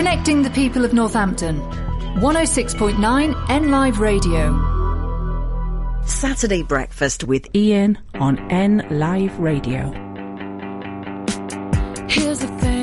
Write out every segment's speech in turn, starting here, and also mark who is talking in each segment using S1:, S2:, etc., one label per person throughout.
S1: Connecting the people of Northampton. 106.9 N Live Radio.
S2: Saturday breakfast with
S3: Ian on N Live Radio.
S4: Here's the thing.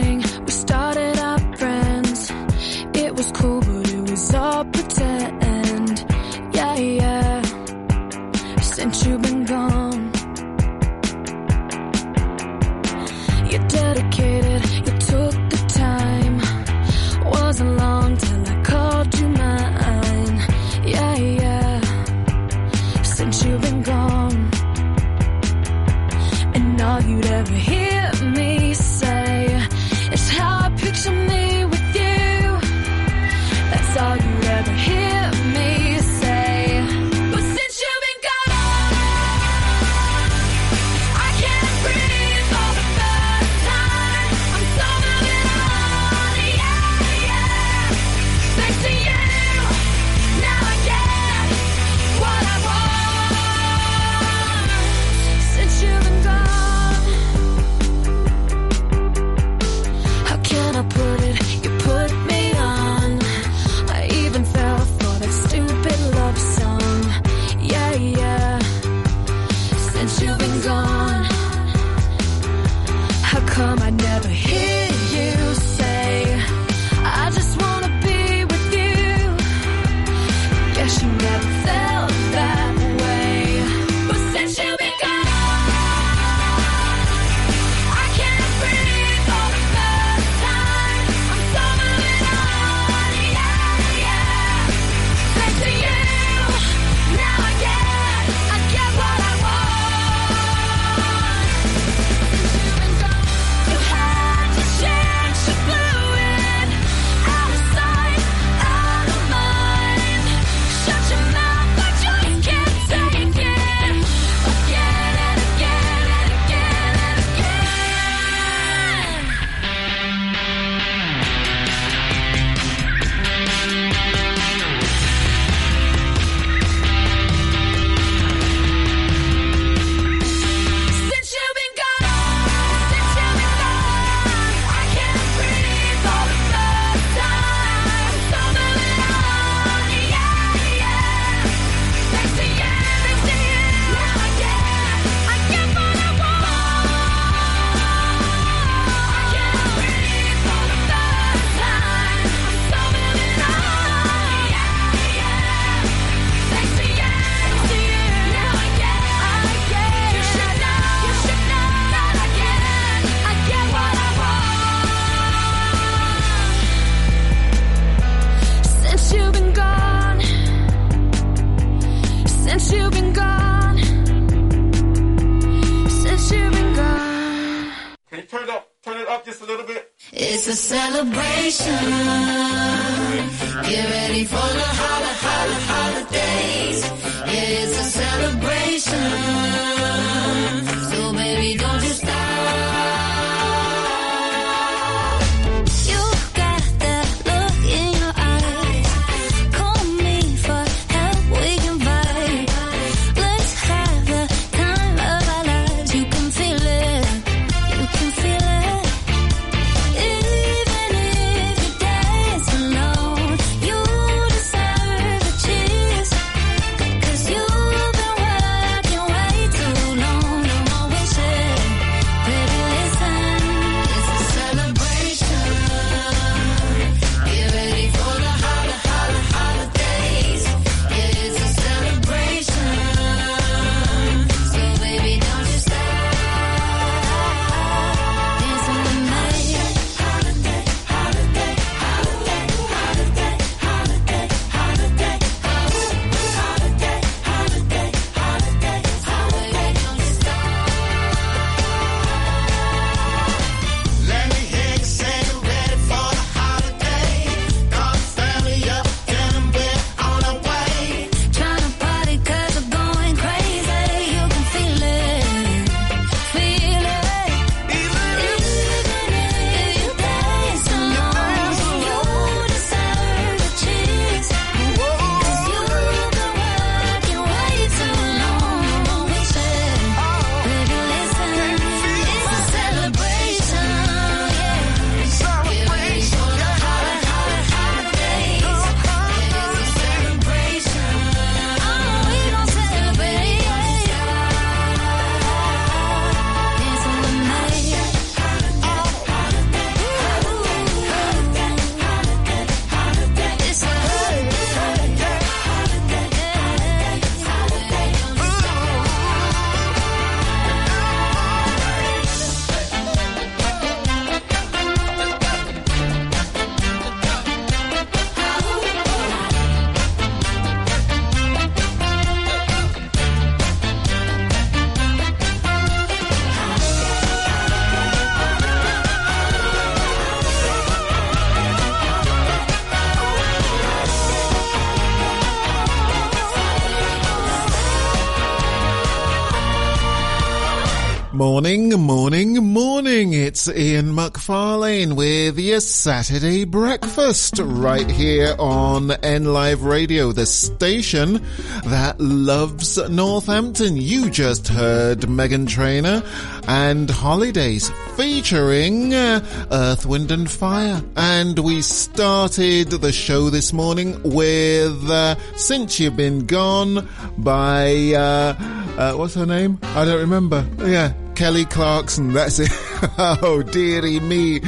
S5: Morning, morning, morning. It's Ian McFarlane with your Saturday breakfast right here on N Live Radio, the station that loves Northampton. You just heard Meghan Trainor and Holidays featuring uh, Earth, Wind and Fire. And we started the show this morning with uh, Since You've Been Gone by, uh, uh, what's her name? I don't remember. Yeah. Kelly Clarkson, that's it. oh, dearie me.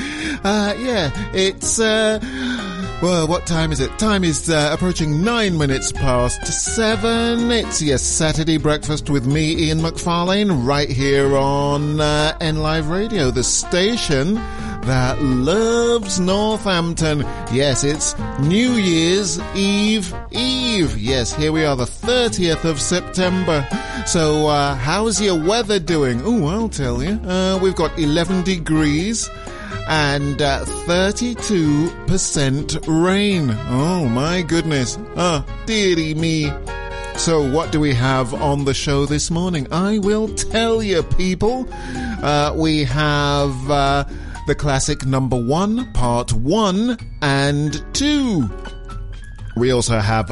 S5: Uh, yeah, it's, well, what time is it? Time is uh, approaching nine minutes past seven. It's your Saturday breakfast with me, Ian McFarlane, right here on uh, N Live Radio, the station that loves Northampton. Yes, it's New Year's Eve Eve. Yes, here we are, the 30th of September. So, uh, how's your weather doing? Oh, I'll tell you. Uh, we've got 11 degrees and uh, 32% rain. Oh my goodness. Ah, dearie me. So, what do we have on the show this morning? I will tell you, people. Uh, we have uh, the classic number one, part one and two. We also have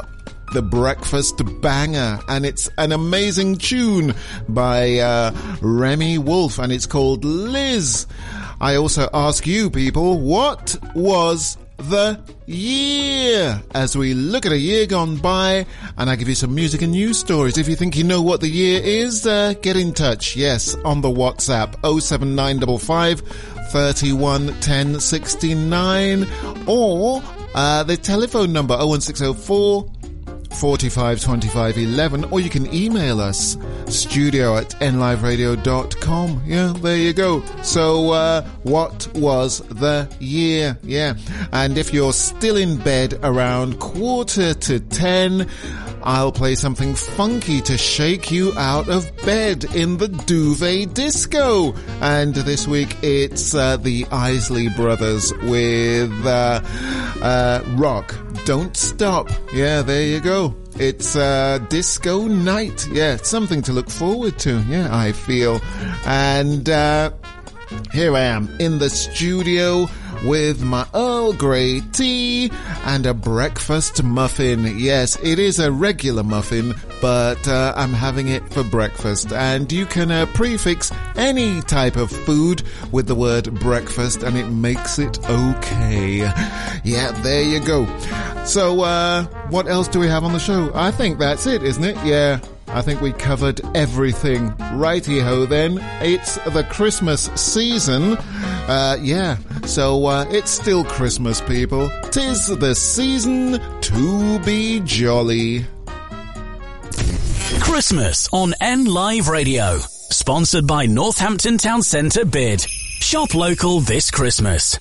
S5: the Breakfast Banger, and it's an amazing tune by uh, Remi Wolf, and it's called Liz. I also ask you, people, what was the year as we look at a year gone by and I give you some music and news stories. If you think you know what the year is, uh, get in touch. Yes, on the WhatsApp 07955 31 10 69 or uh, the telephone number 01604 45 25 11 or you can email us studio at nliveradio.com yeah there you go so uh, what was the year yeah and if you're still in bed around quarter to 10 I'll play something funky to shake you out of bed in the duvet disco. And this week it's uh, the Isley Brothers with uh, uh, Rock. Don't Stop. Yeah, there you go. It's uh, disco night. Yeah, something to look forward to. Yeah, I feel. And uh, here I am in the studio with my Earl Grey tea and a breakfast muffin. Yes, it is a regular muffin, but uh, I'm having it for breakfast. And you can uh, prefix any type of food with the word breakfast and it makes it okay. Yeah, there you go. So, uh, what else do we have on the show? I think that's it, isn't it? Yeah. I think we covered everything. Righty ho then. It's the Christmas season. Uh, yeah. So, uh, it's still Christmas, people. Tis the season to be jolly.
S6: Christmas on N Live Radio. Sponsored by Northampton Town Centre Bid. Shop local this Christmas.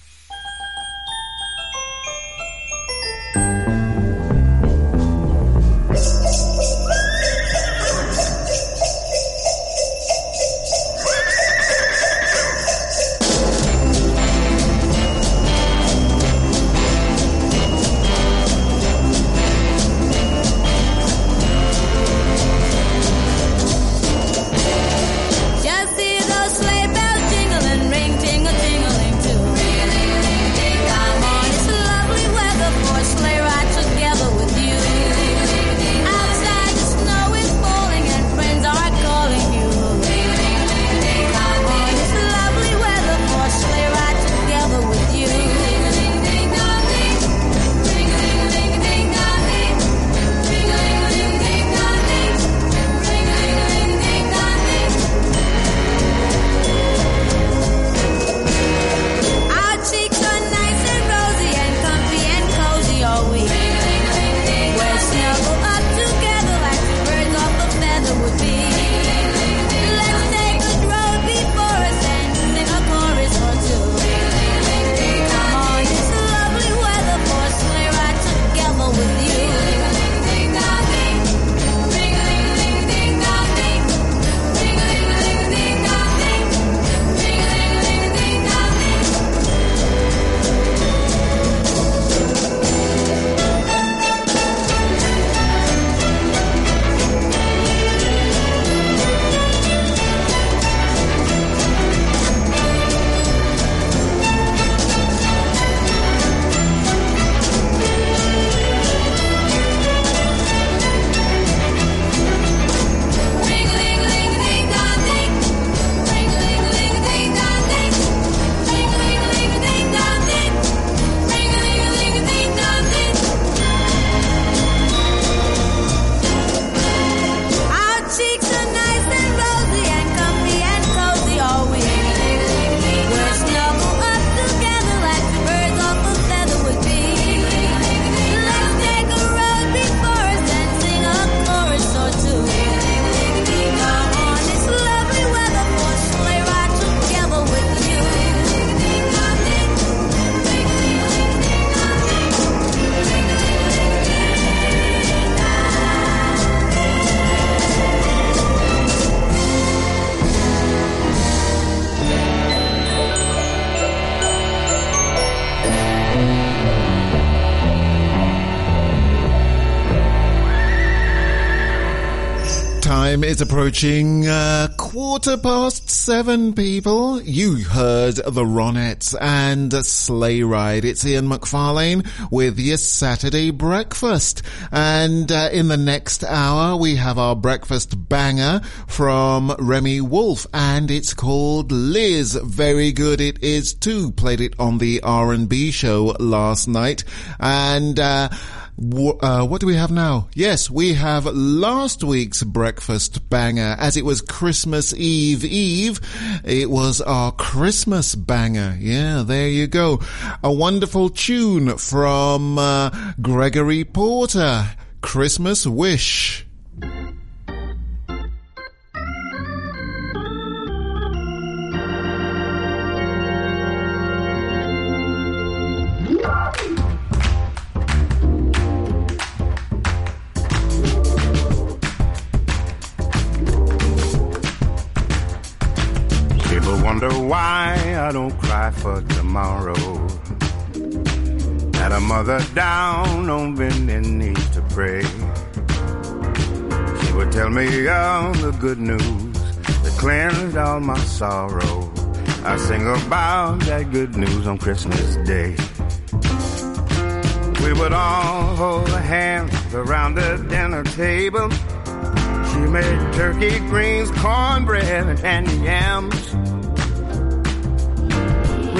S5: Is approaching uh, quarter past seven, people. You heard the Ronettes and Sleigh Ride. It's Ian McFarlane with your Saturday breakfast. And uh, in the next hour, we have our breakfast banger from Remi Wolf, and it's called Liz. Very good it is too. Played it on the R&B show last night. And, uh, uh, what do we have now? Yes, we have last week's breakfast banger. As it was Christmas Eve Eve, it was our Christmas banger. Yeah, there you go. A wonderful tune from uh, Gregory Porter. Christmas Wish.
S7: Cry for tomorrow. Had a mother down on bending knees to pray. She would tell me all the good news that cleansed all my sorrow. I sing about that good news on Christmas Day. We would all hold hands around the dinner table. She made turkey, greens, cornbread, and yams.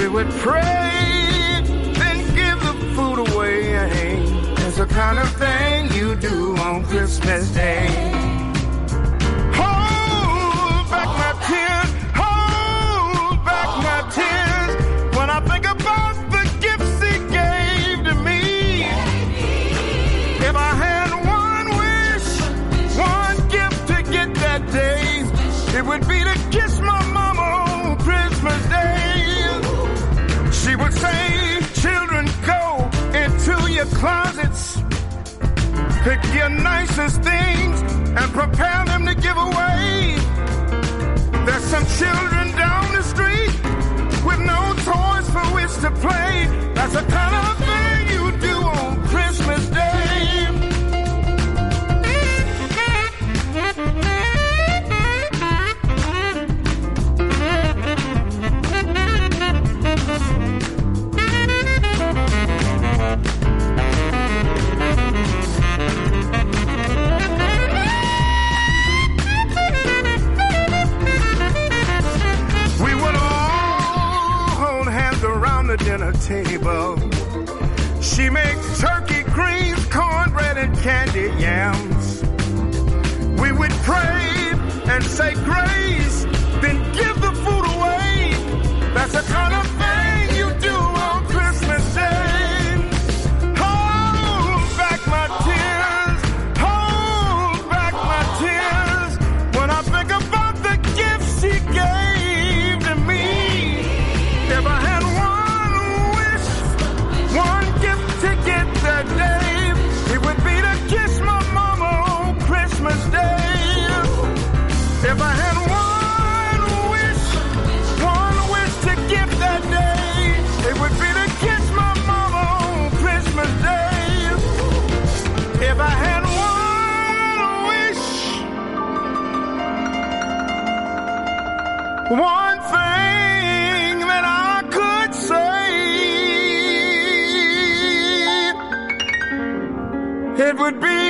S7: We would pray, then give the food away. It's the kind of thing you do on Christmas Day. Hold back my tears, hold back my tears when I think about the gifts he gave to me. If I had one wish, one gift to get that day, it would be to your closets, pick your nicest things, and prepare them to give away. There's some children down the street with no toys for which to play. That's the kind of thing you do on Christmas Day. Dinner table. She makes turkey, greens, cornbread, and candy yams. We would pray and say grace, then give the food away. That's the kind of would be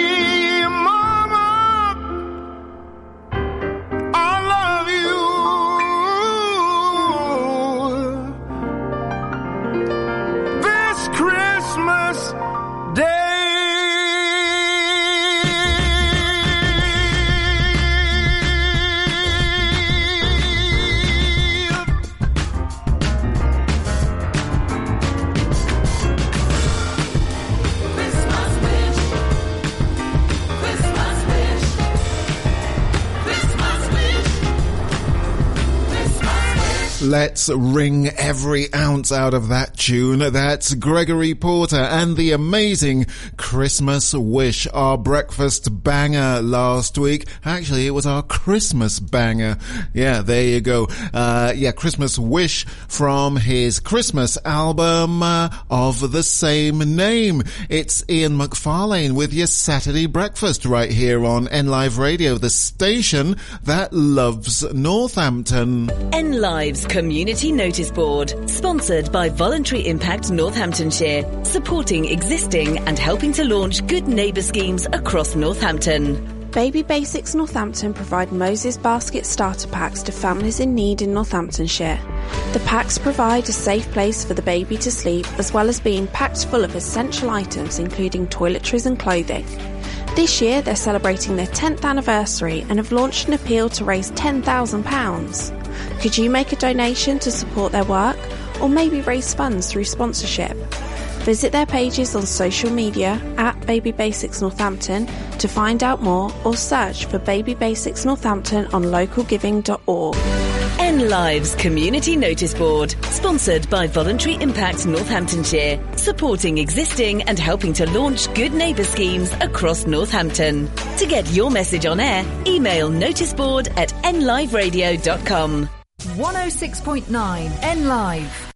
S5: let's wring every ounce out of that tune. That's Gregory Porter and the amazing Christmas Wish, our breakfast banger last week. Actually, it was our Christmas banger. Yeah, there you go. Uh, yeah, Christmas Wish from his Christmas album uh, of the same name. It's Ian McFarlane with your Saturday breakfast right here on NLive Radio, the station that loves Northampton.
S8: N Live's Community Notice Board, sponsored by Voluntary Impact Northamptonshire, supporting existing and helping to launch good neighbour schemes across Northampton.
S9: Baby Basics Northampton provide Moses Basket starter packs to families in need in Northamptonshire. The packs provide a safe place for the baby to sleep as well as being packed full of essential items including toiletries and clothing. This year they're celebrating their 10th anniversary and have launched an appeal to raise £10,000. Could you make a donation to support their work or maybe raise funds through sponsorship? Visit their pages on social media at Baby Basics Northampton to find out more or search for Baby Basics Northampton on localgiving.org.
S8: N Live's Community Notice Board, sponsored by Voluntary Impact Northamptonshire, supporting existing and helping to launch good neighbour schemes across Northampton. To get your message on air, email noticeboard at nliveradio.com.
S1: 106.9 N Live.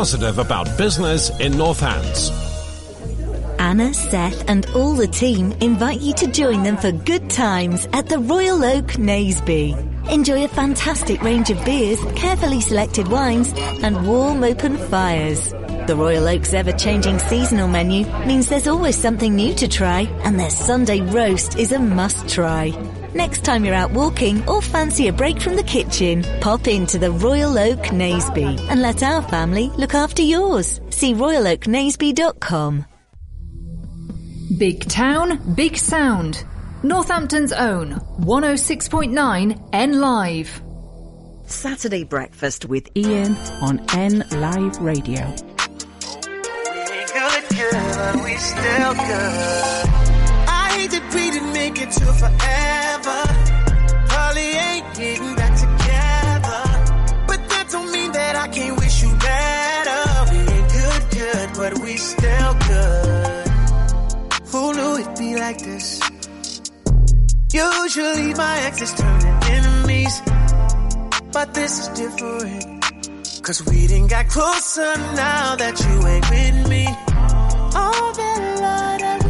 S10: positive about business in Northants.
S11: Anna, Seth, and all the team invite you to join them for good times at the Royal Oak Naseby. Enjoy a fantastic range of beers, carefully selected wines, and warm open fires. The Royal Oak's ever-changing seasonal menu means there's always something new to try, and their Sunday roast is a must-try. Next time you're out walking or fancy a break from the kitchen, pop into the Royal Oak Naseby and let our family look after yours. See royaloaknaseby.com.
S1: Big town, big sound. Northampton's own 106.9 N Live.
S8: Saturday breakfast with
S12: Ian on N Live Radio.
S13: good, good, but we to forever. Probably ain't getting back together. But that don't mean that I can't wish you better. We ain't good, good, but we still good. Who knew it'd be like this? Usually my exes turn to enemies. But this is different. Cause we didn't got closer now that you ain't with me. Oh, All that love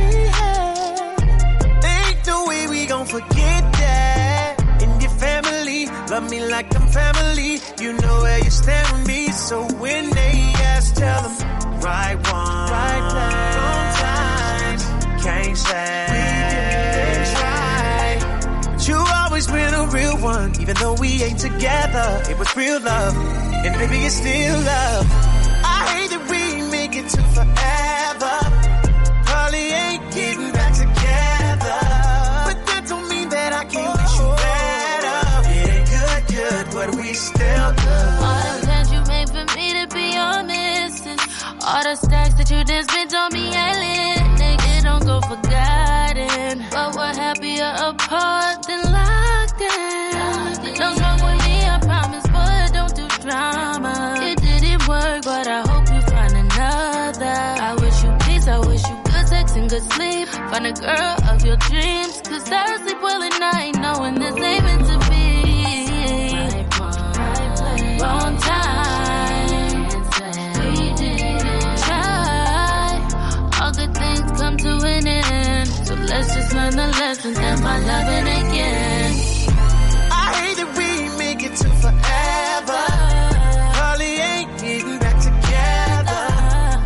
S13: forget that. And your family, love me like I'm family. You know where you stand with me. So when they ask, tell them, right one, right place, wrong time. Can't say we try. But you always been a real one, even though we ain't together. It was real love, and baby, it's still love. I hate that we make it to forever. We.
S14: All the plans you made for me to be your missus. All the stacks that you done spent on me lit. Nigga, don't go forgotten. But we're happier apart than locked in. Don't wrong with me, I promise, but don't do drama. It didn't work, but I hope you find another. I wish you peace, I wish you good sex and good sleep. Find a girl of your dreams, cause I sleep well at night knowing this ain't meant to So let's just learn the lessons loving again.
S13: I hate that we make it to forever. Probably ain't getting back together.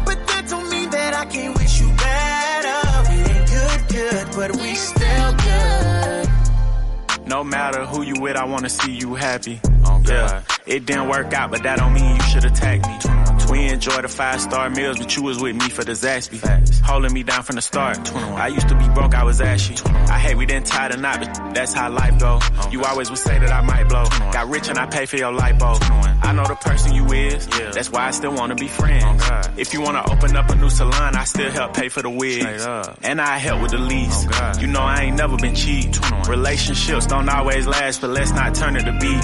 S13: But that don't mean that I can't wish you better. We ain't good, good, but we still good.
S15: No matter who you with, I wanna see you happy. Oh, yeah. It didn't work out, but that don't mean you should attack me. We enjoy the five star meals, but you was with me for the Zaxby. Holding me down from the start. I used to be broke, I was ashy. I hate we didn't tie the knot, but that's how life go. You always would say that I might blow. Got rich and I pay for your lipo. I know the person you is, Yeah. that's why I still wanna be friends. If you wanna open up a new salon, I still help pay for the wigs. And I help with the lease. You know I ain't never been cheap. Relationships don't always last, but let's not turn it to beef.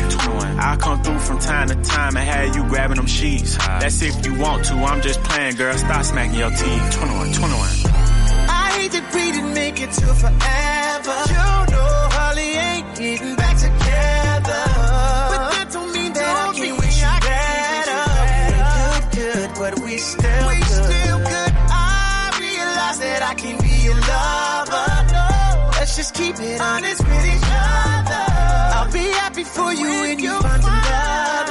S15: I'll come through from time to time and have you grabbing them sheets. That's if you want to, I'm just playing, girl. Stop smacking your teeth. 21, 21.
S13: I hate that we didn't make it to forever. You know Holly ain't getting back together. But that don't mean that I can't wish you better. We good, good, but we still we good. still good. I realize that I can be your lover. Let's just keep it honest with each other. I'll be happy for you when you find another.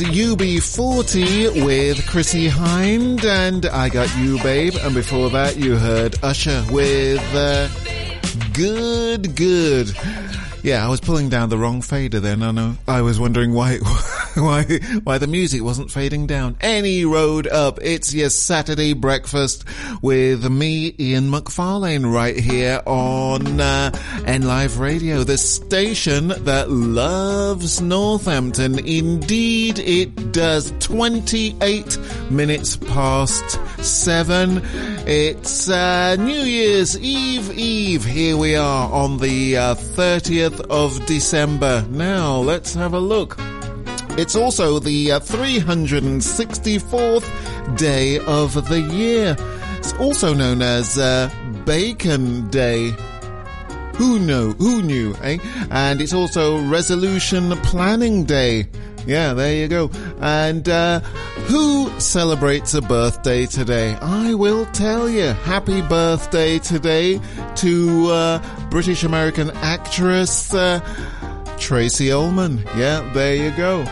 S13: That's
S5: UB40 with Chrissie Hynde and I Got You, Babe. And before that, you heard Usher with uh, Good, Good. Yeah, I was pulling down the wrong fader then. I. I was wondering why, why, why the music wasn't fading down. Any road up. It's your Saturday breakfast with me, Ian McFarlane, right here on uh, N Live Radio, the station that loves Northampton. Indeed, it does. 28 minutes past seven. It's uh, New Year's Eve Eve. Here we are on the uh, 30th of December. Now, let's have a look. It's also the uh, 364th day of the year. It's also known as uh, Bacon Day. Who knew? Who knew, eh? And it's also Resolution Planning Day. Yeah, there you go. And uh, who celebrates a birthday today? I will tell you. Happy birthday today to uh, British American actress uh, Tracey Ullman. Yeah, there you go.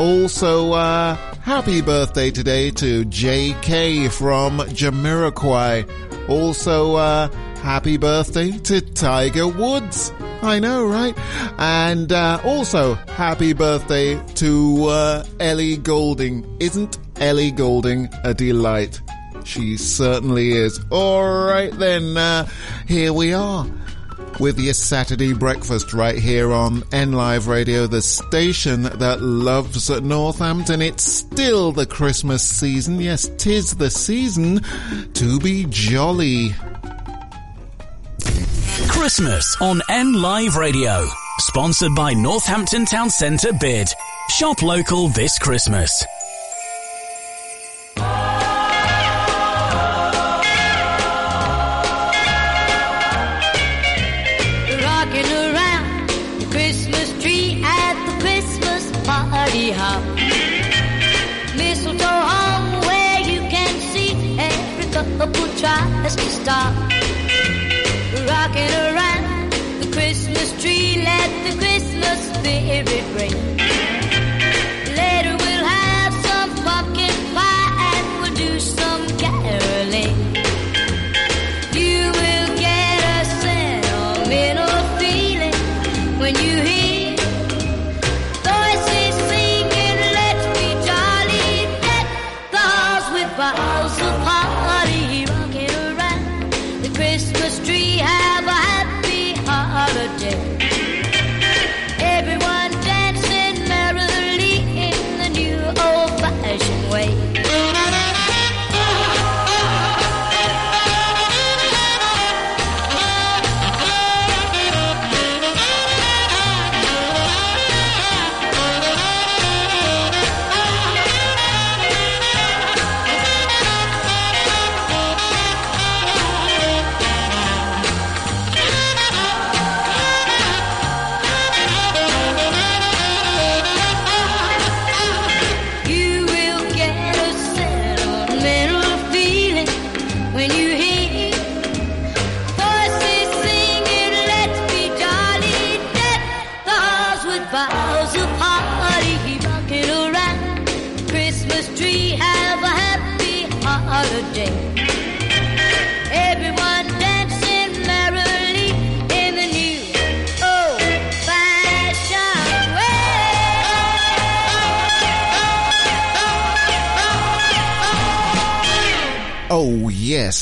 S5: Also, uh, happy birthday today to JK from Jamiroquai. Also, uh, happy birthday to Tiger Woods. I know, right? And uh, also, happy birthday to uh, Ellie Goulding. Isn't Ellie Goulding a delight? She certainly is. All right, then, uh, here we are with your Saturday breakfast right here on N Live Radio, the station that loves Northampton. It's still the Christmas season. Yes, tis the season to be jolly.
S6: Christmas on N Live Radio. Sponsored by Northampton Town Centre Bid. Shop local this Christmas.
S16: Christmas spirit ring.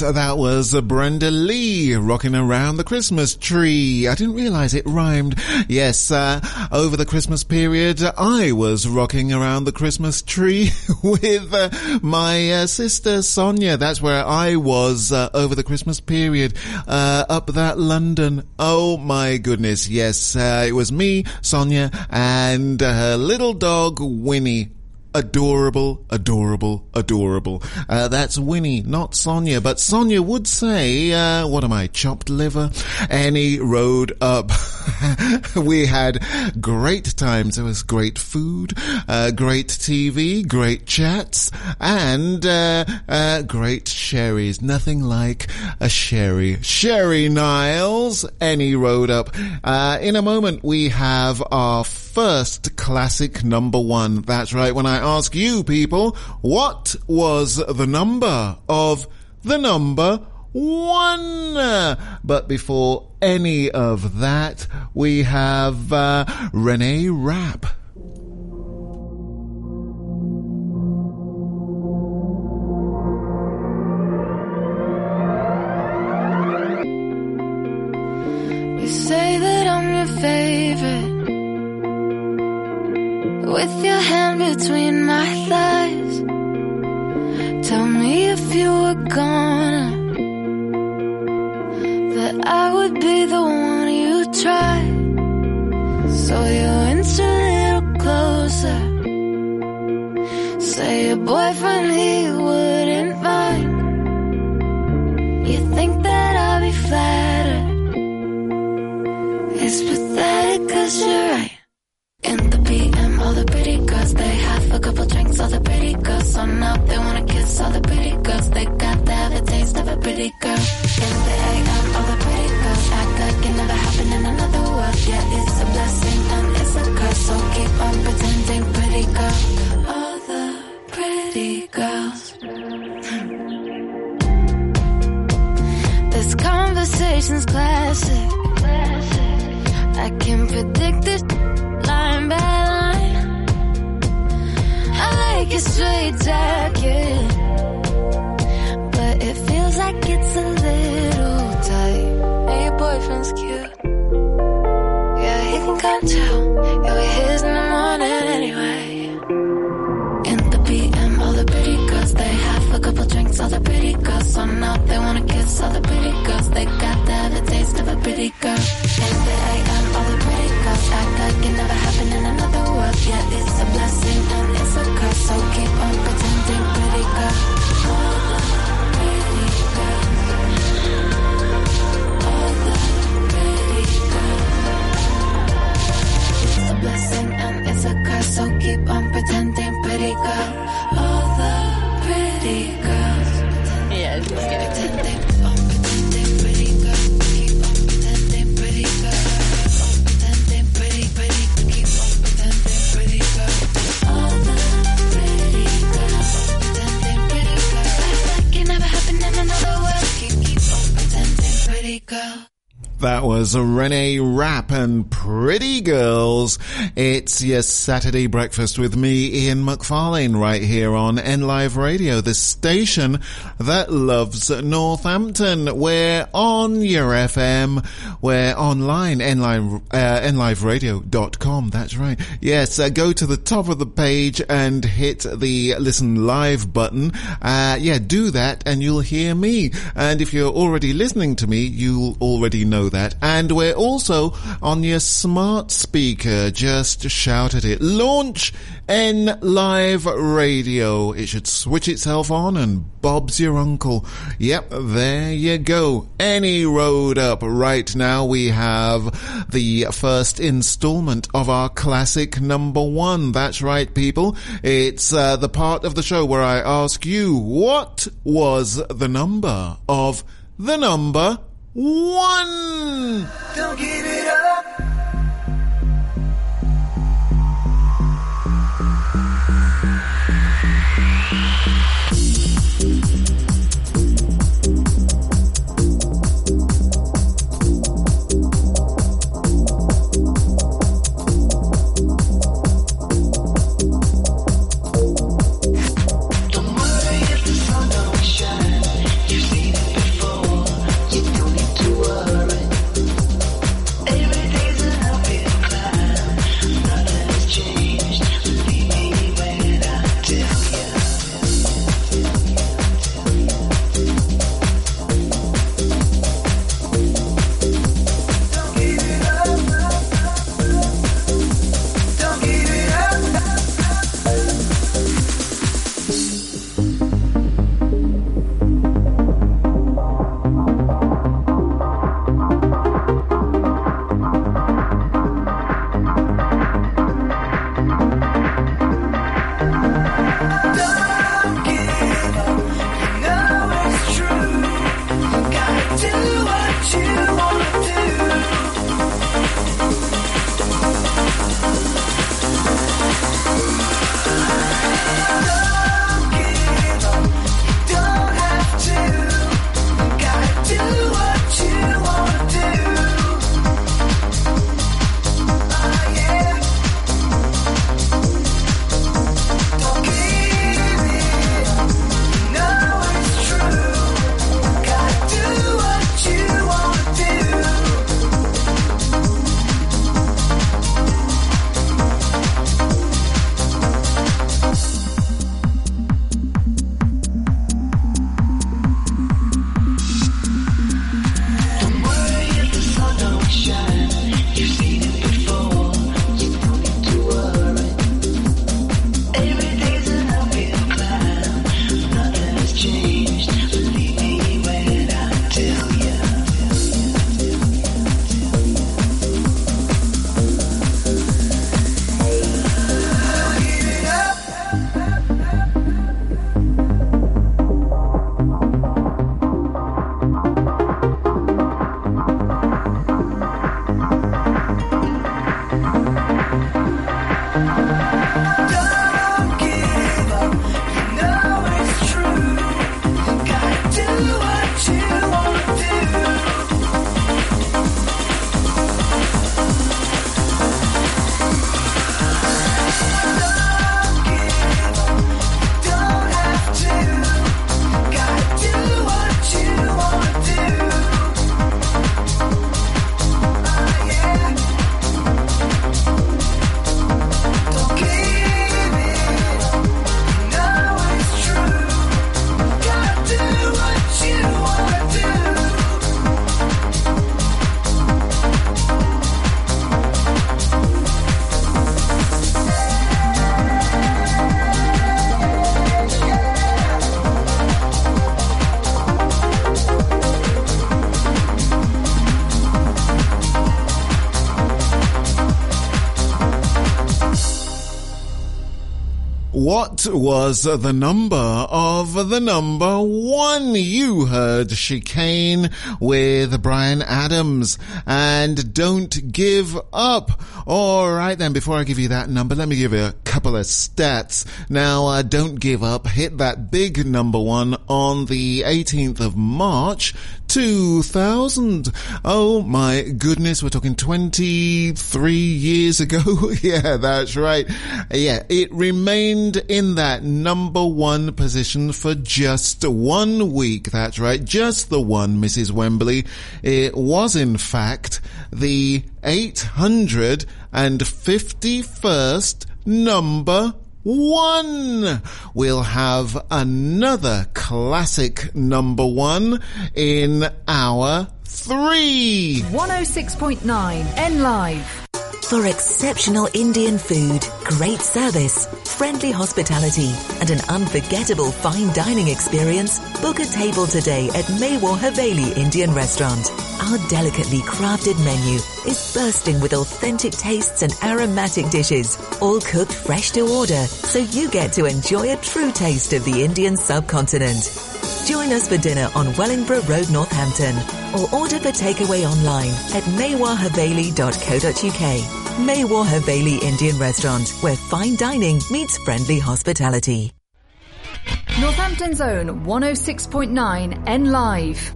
S5: Yes, that was Brenda Lee rocking around the Christmas tree. I didn't realize it rhymed. Yes, uh, over the Christmas period, I was rocking around the Christmas tree with uh, my uh, sister Sonia. That's where I was uh, over the Christmas period, uh, up that London. Oh my goodness, yes, uh, it was me, Sonia, and her little dog, Winnie. Adorable, adorable, adorable. Uh, that's Winnie, not Sonia. But Sonia would say, uh, what am I, chopped liver? Any road up. we had great times. There was great food, uh, great TV, great chats, and, uh, uh, great sherries. Nothing like a sherry. Sherry Niles, any road up. Uh, in a moment, we have our first classic number one. That's right. When I ask you people, what was the number of the number one? But before any of that, we have uh, Renee Rapp.
S17: You say that I'm your favorite. With your hand between my thighs. Tell me if you were gonna. That I would be the one you try. So you inch a little closer. Say your boyfriend he wouldn't mind. You think that I'll be flattered. It's pathetic cause you're right. The all the pretty girls. They have a couple drinks, all the pretty girls. So now they wanna kiss all the pretty girls. They got to have a taste of a pretty girl. In the AM, all the pretty girls act like it never happened in another world. Yeah, it's a blessing and it's a curse. So keep on pretending, pretty girl. All the pretty girls. Hmm. This conversation's classic. I can predict it line by line. I like your straight jacket, but it feels like it's a little tight. And your boyfriend's cute. Yeah, he can come too. Yeah, we're his in the morning anyway. In the PM, all the pretty girls, they have a couple drinks, all the pretty girls. So now they wanna kiss all the pretty girls. They got to have a taste of a pretty girl. In the AM, all the pretty girls act like it never happened in another world. Yeah, it's a blessing So keep on pretending, pretty girl. Pretty. It's a blessing and it's a curse. So keep on pretending, pretty girl. All girl.
S5: That was Renee Rapp and Pretty Girls. It's your Saturday breakfast with me, Ian McFarlane, right here on N Live Radio, the station that loves Northampton. We're on your FM. We're online, nlive, uh, nliveradio.com. That's right. Yes, uh, go to the top of the page and hit the listen live button. Uh, yeah, do that and you'll hear me. And if you're already listening to me, you'll already know that. And we're also on your smart speaker. Just shout at it. Launch N Live Radio. It should switch itself on and Bob's your uncle. Yep, there you go. Any road up right now. We have the first installment of our classic number one. That's right, people. It's uh, the part of the show where I ask you, what was the number of the number one?
S13: Don't give it up.
S5: Was the number of the number one. You heard Chicane with Bryan Adams and Don't Give Up. All right then, before I give you that number, let me give you a couple of stats. Now, uh, Don't Give Up hit that big number one on the 18th of March 2000 Oh my goodness, we're talking 23 years ago. yeah, that's right. Yeah, it remained in that number one position for just one week. That's right. Just the one, Mrs. Wembley. It was in fact the 851st number one. We'll have another classic number one in our three.
S1: 106.9 N Live.
S8: For exceptional Indian food Great service, friendly hospitality, and an unforgettable fine dining experience. Book a table today at Maywar Haveli Indian Restaurant. Our delicately crafted menu is bursting with authentic tastes and aromatic dishes, all cooked fresh to order, so you get to enjoy a true taste of the Indian subcontinent. Join us for dinner on Wellingborough Road, Northampton, or order for takeaway online at maywarhaveli.co.uk. Maywar Haveli Indian Restaurant, where fine dining meets friendly hospitality.
S1: Northampton Zone 106.9 N Live.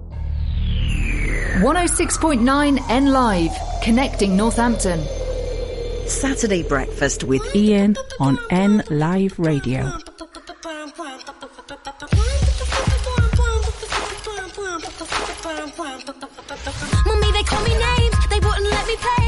S1: 106.9 N Live, connecting Northampton.
S3: Saturday breakfast with Ian on N Live Radio.
S18: They call me names, they wouldn't let
S19: me pay.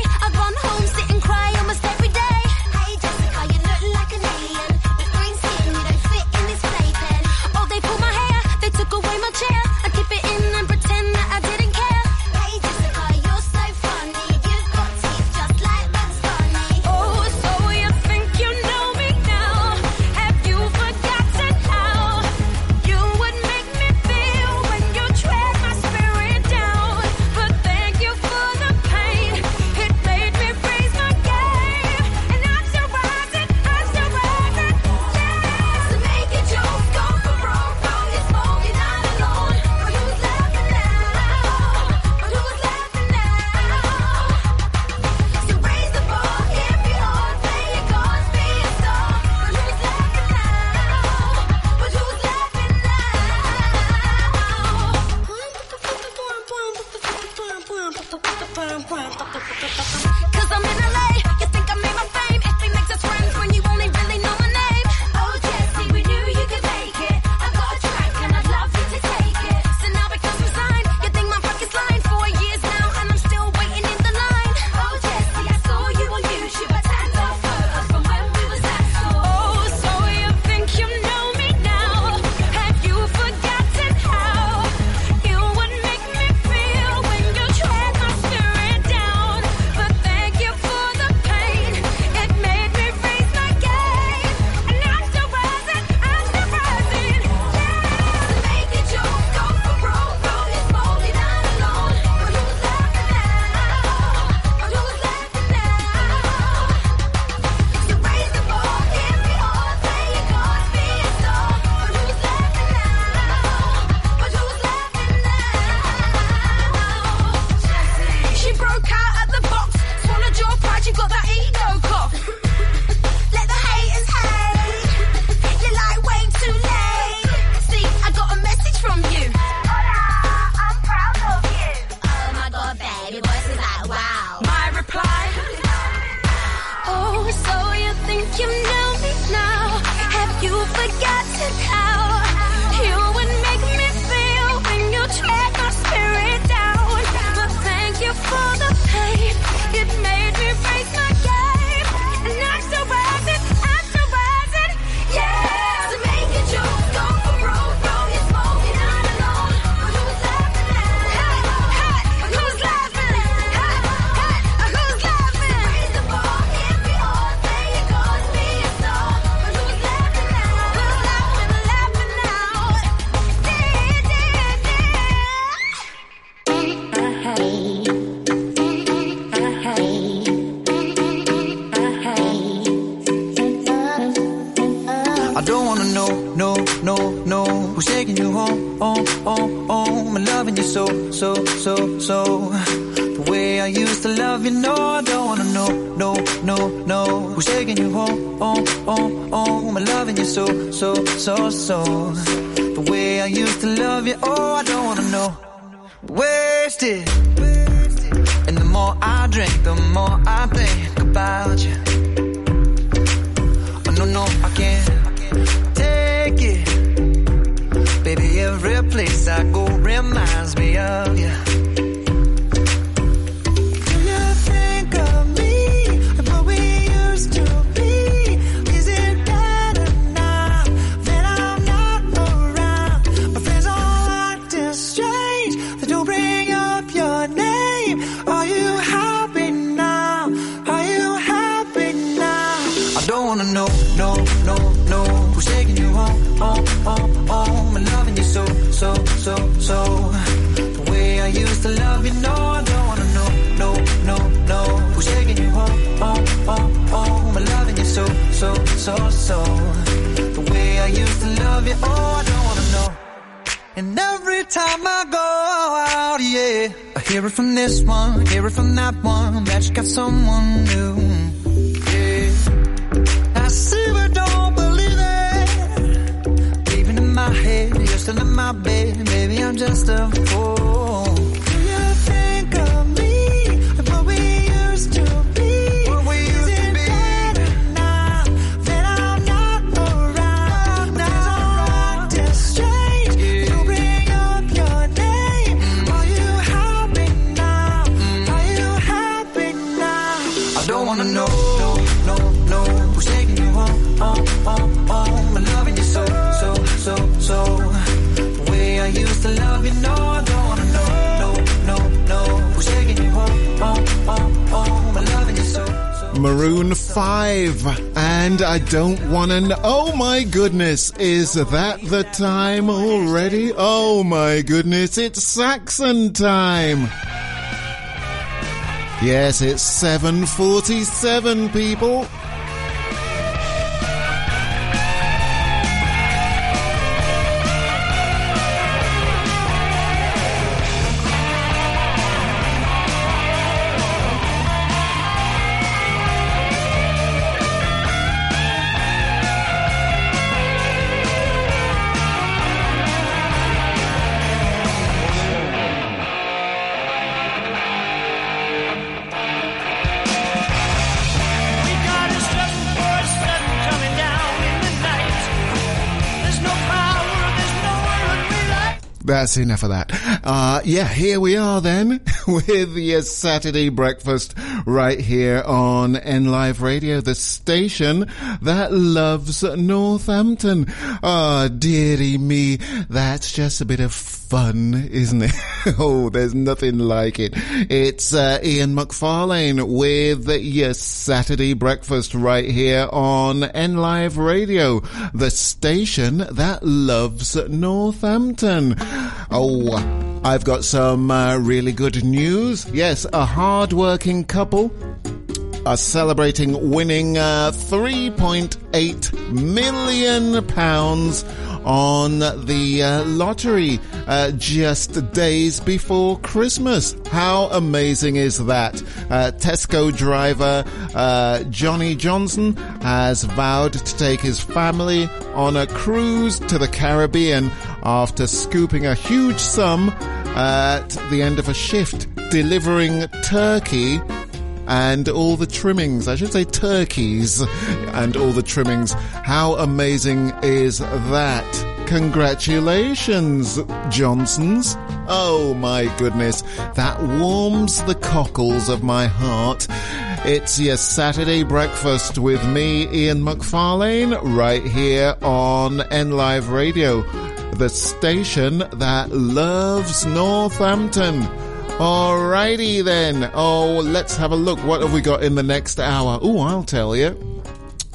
S19: So, so,
S5: Maroon 5 and I don't wanna know. Oh my goodness, is that the time already? Oh my goodness, it's Saxon time. Yes, it's 7:47 people. That's enough of that. Uh, yeah, here we are then with your Saturday breakfast right here on N Live Radio, the station that loves Northampton. Ah, dearie me, that's just a bit of fun, isn't it? oh, there's nothing like it. It's uh, Ian McFarlane with your Saturday breakfast right here on N Live Radio, the station that loves Northampton. Oh, I've got some uh, really good news. Yes, a hard-working couple are celebrating winning uh, 3.8 million pounds on the uh, lottery uh, just days before Christmas. How amazing is that? Uh, Tesco driver uh, Johnny Johnson has vowed to take his family on a cruise to the Caribbean after scooping a huge sum at the end of a shift, delivering turkey and all the trimmings. I should say turkeys and all the trimmings. How amazing is that? Congratulations, Johnsons. Oh my goodness. That warms the cockles of my heart. It's your Saturday breakfast with me, Ian McFarlane, right here on N Live Radio, the station that loves Northampton. Alrighty then. Oh, let's have a look. What have we got in the next hour? Oh, I'll tell you.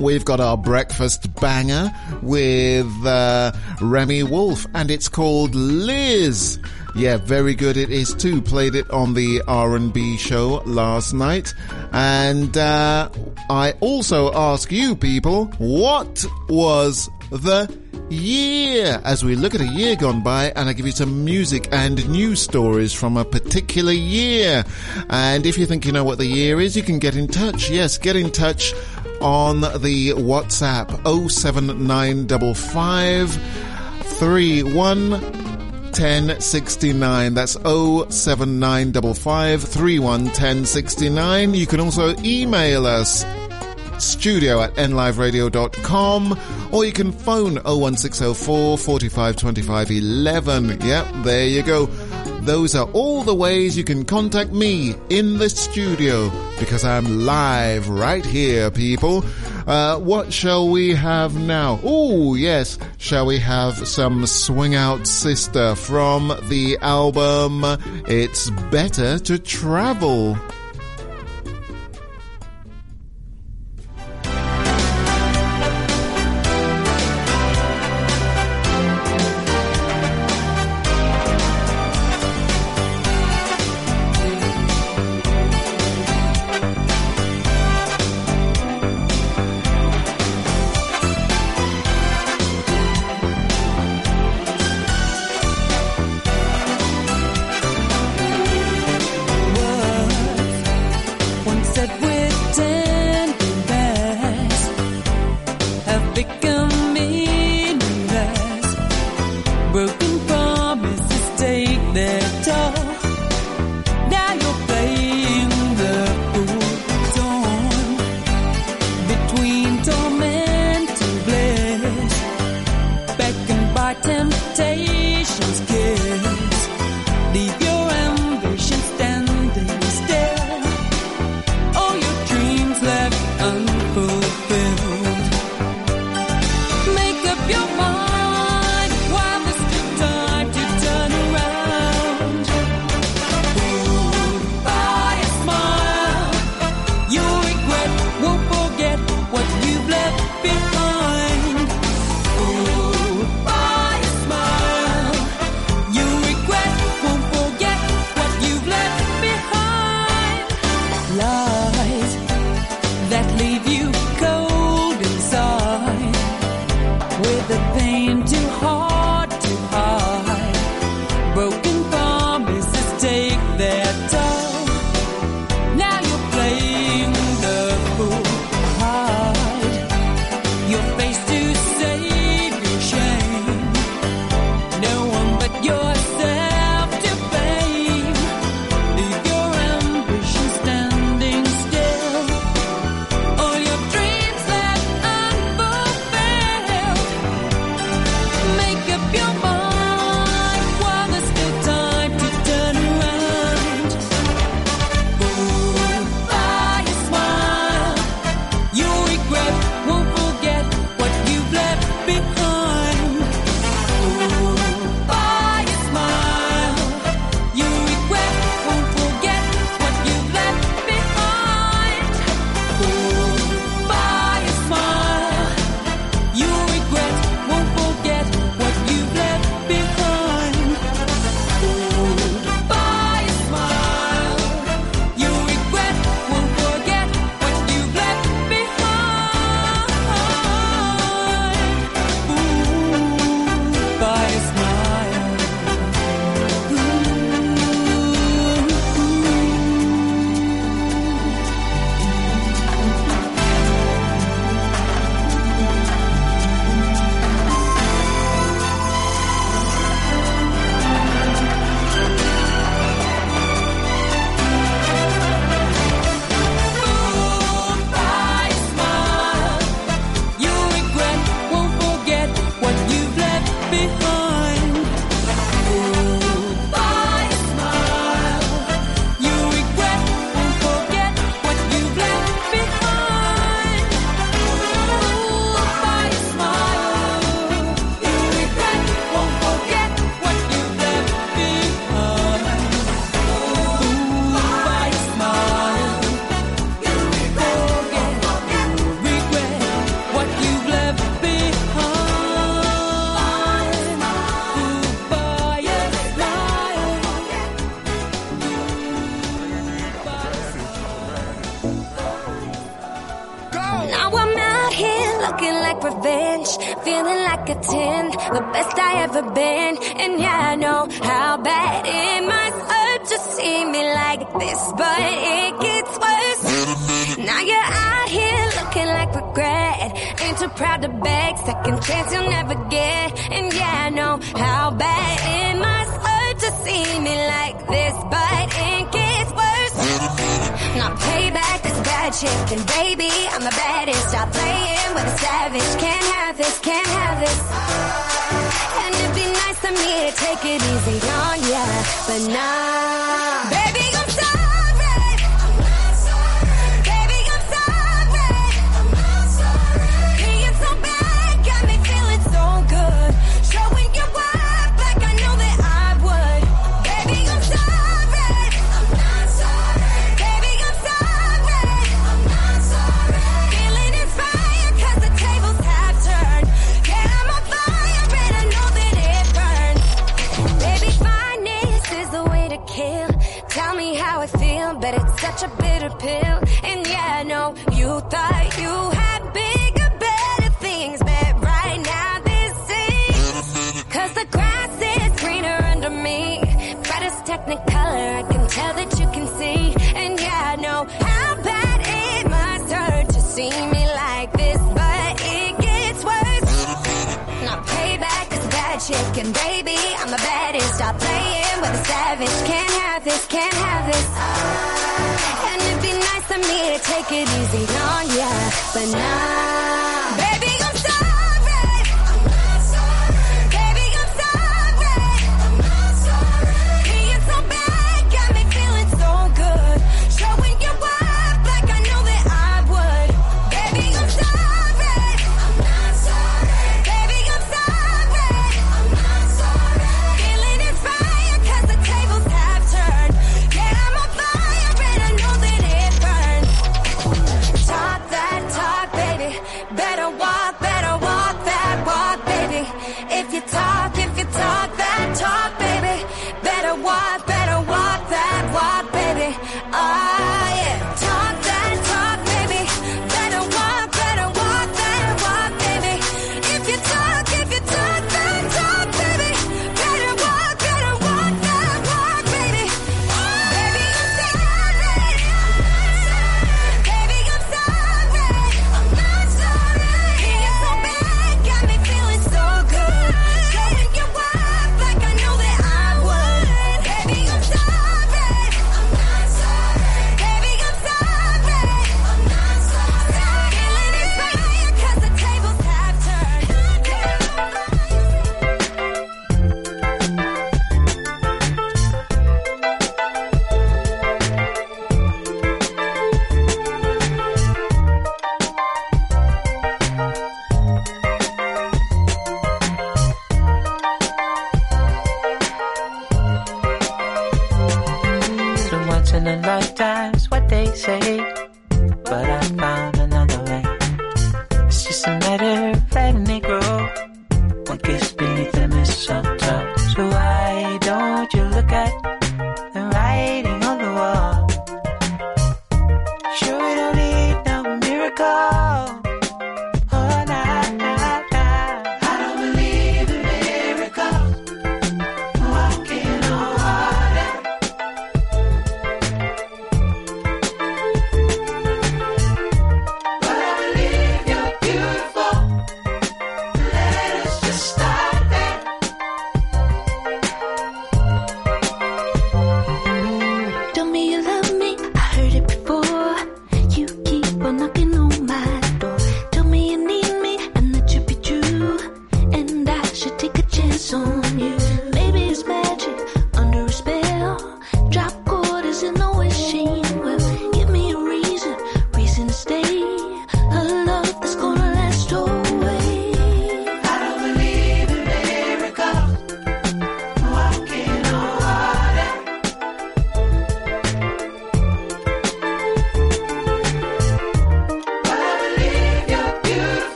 S5: we've got our breakfast banger with uh, Remi Wolf, and it's called Liz. Yeah, very good it is too. Played it on the R&B show last night. And uh, I also ask you people, what was the year? As we look at a year gone by and I give you some music and news stories from a particular year. And if you think you know what the year is, you can get in touch. Yes, get in touch on the WhatsApp 07955 31 1069. That's 07955 311069. You can also email us studio at nliveradio.com or you can phone 01604 45 25 11. Yep, there you go. Those are all the ways you can contact me in the studio because I'm live right here, people. Uh, what shall we have now? Oh, yes. Shall we have some Swing Out Sister from the album It's Better to Travel?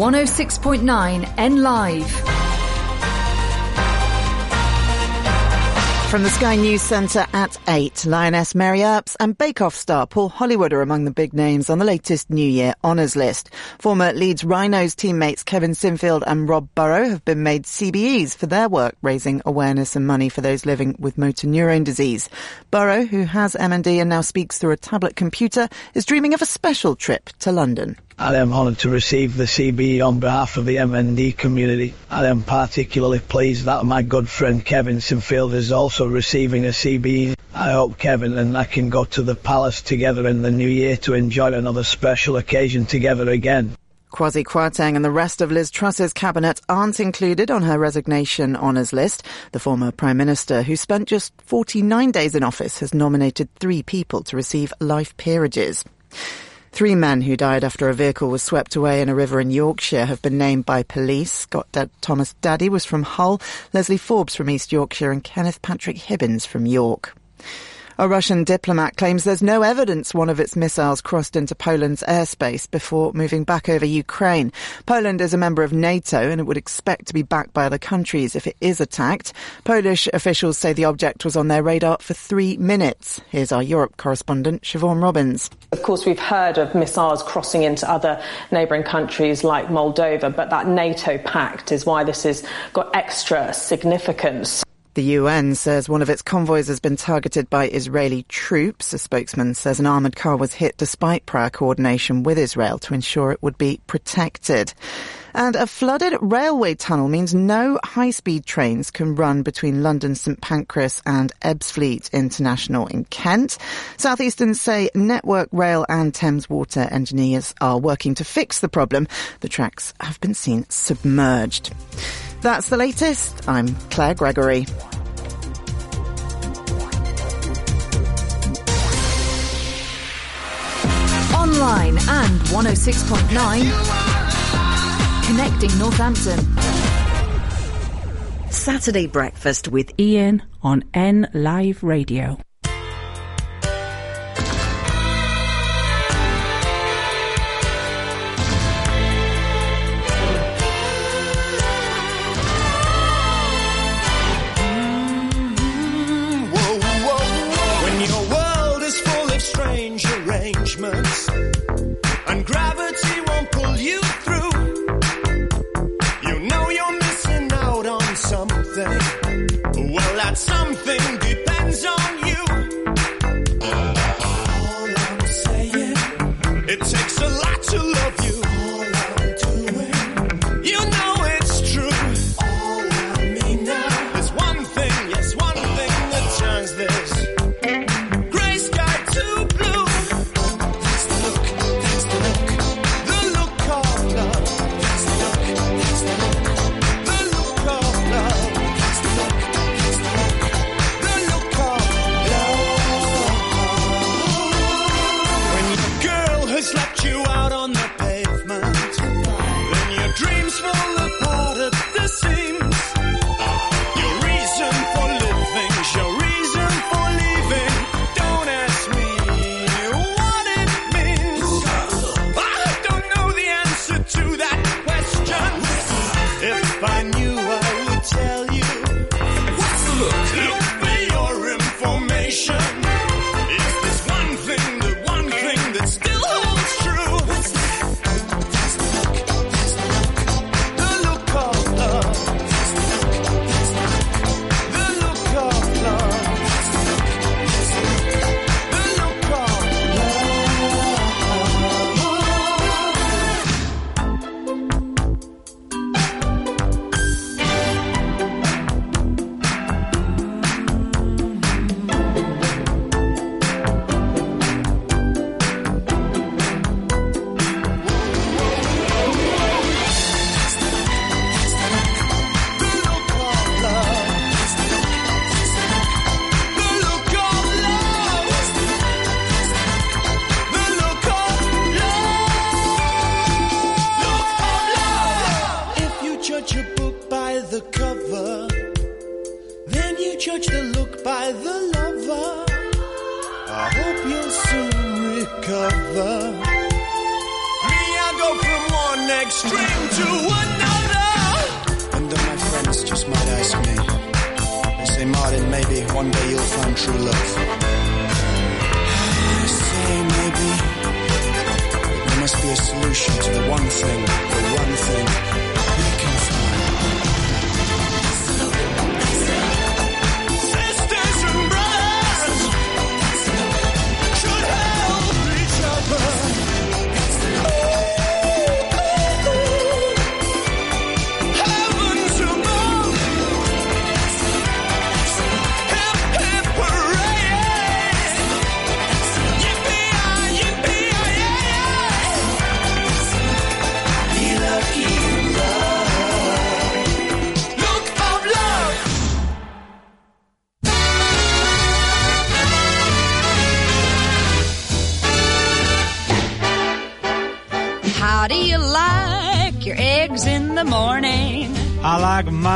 S1: 106.9 N Live.
S20: From the Sky News Centre at 8, Lioness Mary Earps and Bake Off star Paul Hollywood are among the big names on the latest New Year honours list. Former Leeds Rhinos teammates Kevin Sinfield and Rob Burrow have been made CBEs for their work raising awareness and money for those living with motor neurone disease. Burrow, who has MND and now speaks through a tablet computer, is dreaming of a special trip to London.
S21: I am honoured to receive the CBE on behalf of the MND community. I am particularly pleased that my good friend Kevin Sinfield is also receiving a CBE. I hope Kevin and I can go to the palace together in the new year to enjoy another special occasion together again.
S20: Kwasi Kwarteng and the rest of Liz Truss's cabinet aren't included on her resignation honours list. The former Prime Minister, who spent just 49 days in office, has nominated three people to receive life peerages. Three men who died after a vehicle was swept away in a river in Yorkshire have been named by police. Scott Thomas Daddy was from Hull, Leslie Forbes from East Yorkshire, and Kenneth Patrick Hibbins from York. A Russian diplomat claims there's no evidence one of its missiles crossed into Poland's airspace before moving back over Ukraine. Poland is a member of NATO and it would expect to be backed by other countries if it is attacked. Polish officials say the object was on their radar for three minutes. Here's our Europe correspondent, Siobhan Robbins.
S22: Of course, we've heard of missiles crossing into other neighbouring countries like Moldova, but that NATO pact is why this has got extra significance.
S20: The UN says one of its convoys has been targeted by Israeli troops. A spokesman says an armoured car was hit despite prior coordination with Israel to ensure it would be protected. And a flooded railway tunnel means no high-speed trains can run between London St Pancras and Ebbsfleet International in Kent. Southeastern say Network Rail and Thames Water engineers are working to fix the problem. The tracks have been seen submerged. That's the latest. I'm Claire Gregory.
S1: Online and 106.9. Connecting Northampton.
S23: Saturday breakfast with
S7: Ian on N Live Radio.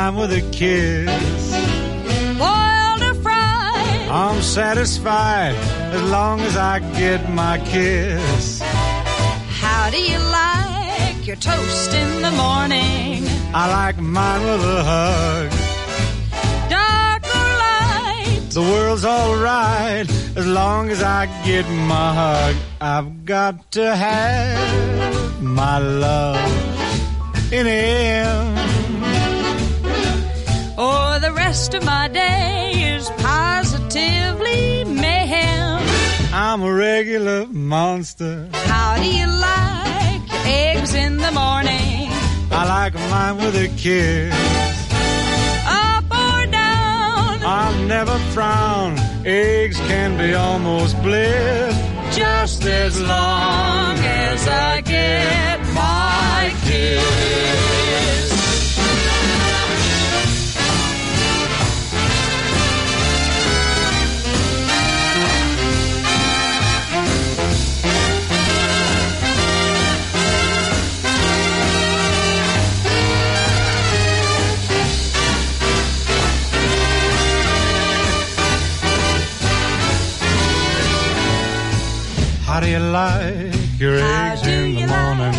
S24: Mine with a kiss.
S25: Boiled or fried?
S24: I'm satisfied as long as I get my kiss.
S25: How do you like your toast in the morning?
S24: I like mine with a hug.
S25: Dark or light?
S24: The world's alright as long as I get my hug. I've got to have my love in
S25: the rest of my day is positively mayhem.
S24: I'm a regular monster.
S25: How do you like your eggs in the morning?
S24: I like mine with a kiss.
S25: Up or down?
S24: I'll never frown. Eggs can be almost bliss.
S25: Just as long as I get my kiss.
S24: Like your eggs in the morning?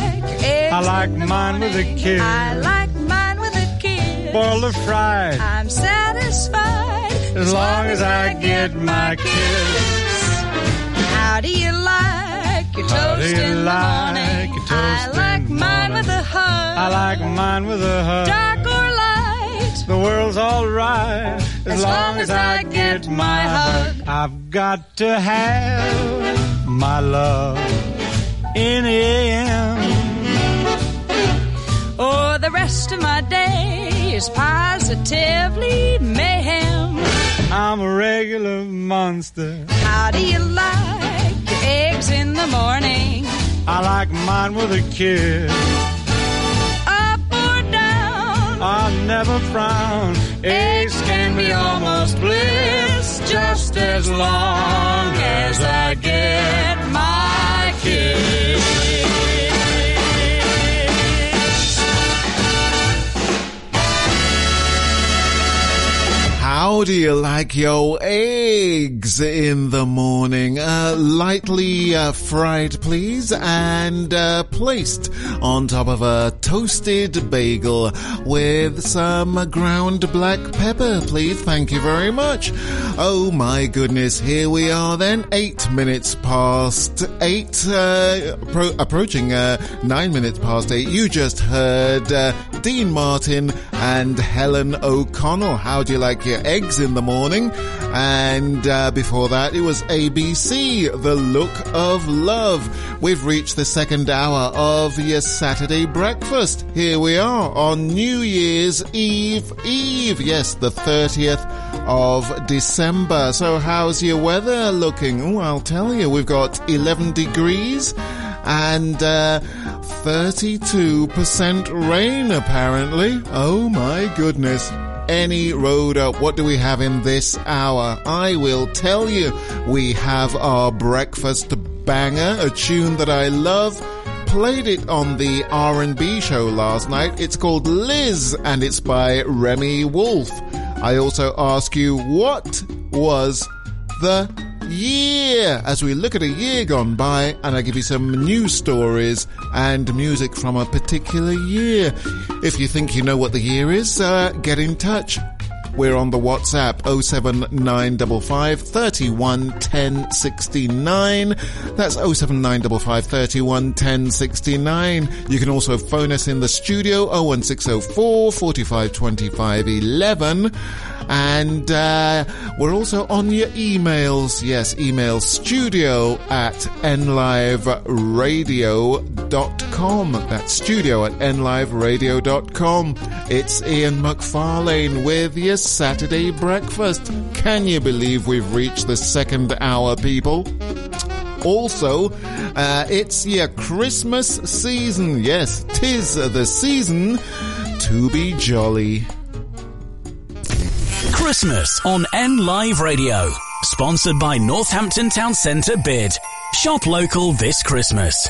S24: I like mine with a kiss.
S25: I like mine with a kiss.
S24: Boiled or fried,
S25: I'm satisfied
S24: as long as I get my kiss.
S25: How do you like your
S24: How
S25: toast
S24: you
S25: in the morning?
S24: your toast
S25: I like mine
S24: morning?
S25: with a hug.
S24: I like mine with a hug.
S25: Dark or light?
S24: The world's alright as,
S25: As
S24: long as I get my hug. I've got to have my love in him.
S25: Or oh, the rest of my day is positively mayhem.
S24: I'm a regular monster.
S25: How do you like your eggs in the morning?
S24: I like mine with a kiss.
S25: Up or down?
S24: I'll never frown. Eggs as long as I get my.
S5: How do you like your eggs in the morning? Uh, lightly uh, fried, please, and uh, placed on top of a toasted bagel with some ground black pepper, please. Thank you very much. Oh my goodness, here we are then, eight minutes past eight, uh, appro- approaching uh, nine minutes past eight. You just heard uh, Dean Martin and Helen O'Connell. How do you like your eggs in the morning? And uh, before that, it was ABC, The Look of Love. We've reached the second hour of your Saturday breakfast. Here we are on New Year's Eve Eve. Yes, the 30th of December. So how's your weather looking? Oh, I'll tell you, we've got 11 degrees and uh, 32% rain apparently. Oh my goodness. Any road up. What do we have in this hour? I will tell you. We have our breakfast banger, a tune that I love. Played it on the R&B show last night. It's called Liz and it's by Remi Wolf. I also ask you what was the year as we look at a year gone by and I give you some news stories and music from a particular year. If you think you know what the year is, uh, get in touch. We're on the WhatsApp 07955 31 10 69. That's 07955 31 10 69. You can also phone us in the studio 01604 45 25 11. And uh, we're also on your emails. Yes, email studio at nliveradio.com. That's studio at nliveradio.com. It's Ian McFarlane with your Saturday breakfast. Can you believe we've reached the second hour, people? Also, uh, it's your Christmas season. Yes, tis the season to be jolly.
S6: Christmas on N Live Radio. Sponsored by Northampton Town Centre Bid. Shop local this Christmas.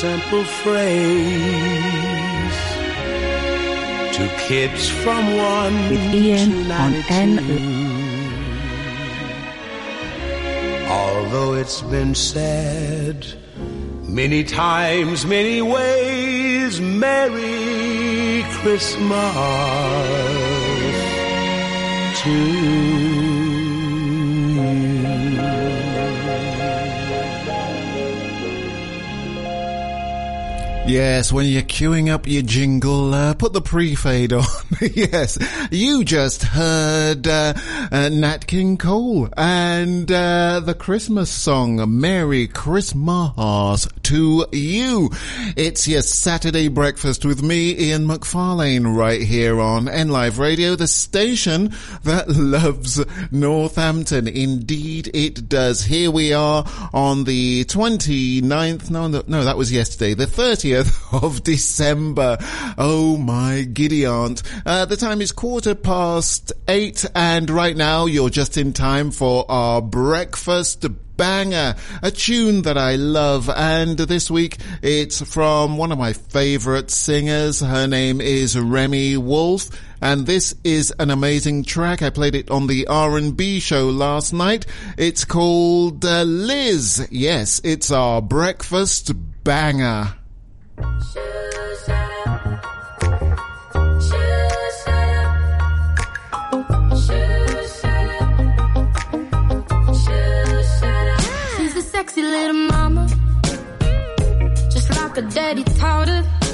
S26: simple phrase to kids from one
S27: With Ian
S26: to
S27: on
S26: 92.
S27: N.
S26: Although it's been said many times, many ways, Merry Christmas to you.
S5: Yes, when you're queuing up your jingle, uh, put the pre-fade on. yes, you just heard uh, uh, Nat King Cole and uh, the Christmas song "Merry Christmas" to you. It's your Saturday breakfast with me, Ian McFarlane, right here on N Live Radio, the station that loves Northampton. Indeed, it does. Here we are on the 29th. No, no, no, that was yesterday. The 30th of December. Oh my giddy aunt. Uh, the time is quarter past eight and right now you're just in time for our breakfast banger, a tune that I love. And this week it's from one of my favorite singers. Her name is Remi Wolf. And this is an amazing track. I played it on the R&B show last night. It's called uh, Liz. Yes, it's our breakfast banger.
S14: She's sexy little mama, just like a daddy taught her.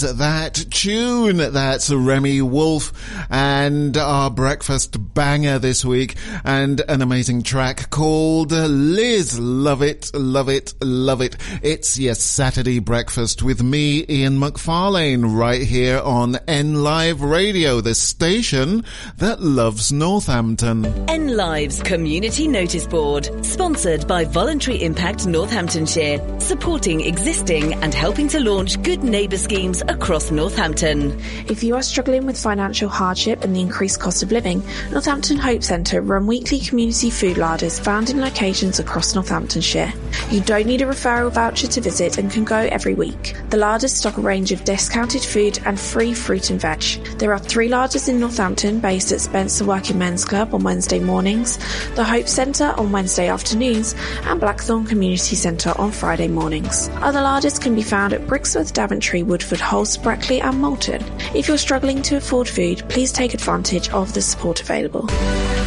S5: That tune? That's Remi Wolf and our breakfast banger this week and an amazing track called Liz. Love it, love it, love it. It's your Saturday breakfast with me, Ian McFarlane, right here on N Live Radio, the station that loves Northampton.
S8: N Live's Community Notice Board, sponsored by Voluntary Impact Northamptonshire, supporting existing and helping to launch good neighbour schemes across Northampton.
S9: If you are struggling with financial hardship and the increased cost of living, Northampton Hope Centre run weekly community food larders found in locations across Northamptonshire. You don't need a referral voucher to visit and can go every week. The larders stock a range of discounted food and free fruit and veg. There are three larders in Northampton based at Spencer Working Men's Club on Wednesday mornings, the Hope Centre on Wednesday afternoons, and Blackthorn Community Centre on Friday mornings. Other larders can be found at Brixworth, Daventry, Woodford, Halse, Brackley, and Moulton. If you're struggling to afford food, please take advantage of the support available.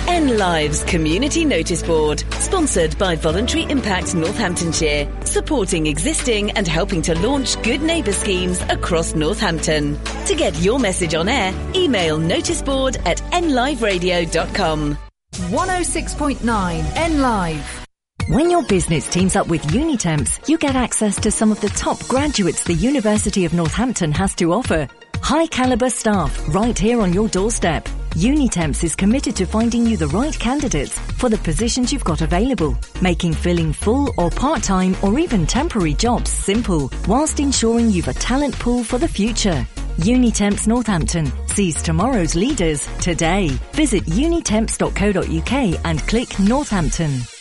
S8: N Live's Community Notice Board, sponsored by Voluntary Impact Northamptonshire, supporting existing and helping to launch good neighbour schemes across Northampton. To get your message on air, email noticeboard at nliveradio.com.
S1: 106.9 N Live.
S11: When your business teams up with Unitemps, you get access to some of the top graduates the University of Northampton has to offer. High caliber staff right here on your doorstep. Unitemps is committed to finding you the right candidates for the positions you've got available, making filling full or part-time or even temporary jobs simple, whilst ensuring you've a talent pool for the future. Unitemps Northampton. sees tomorrow's leaders today. Visit unitemps.co.uk and click Northampton.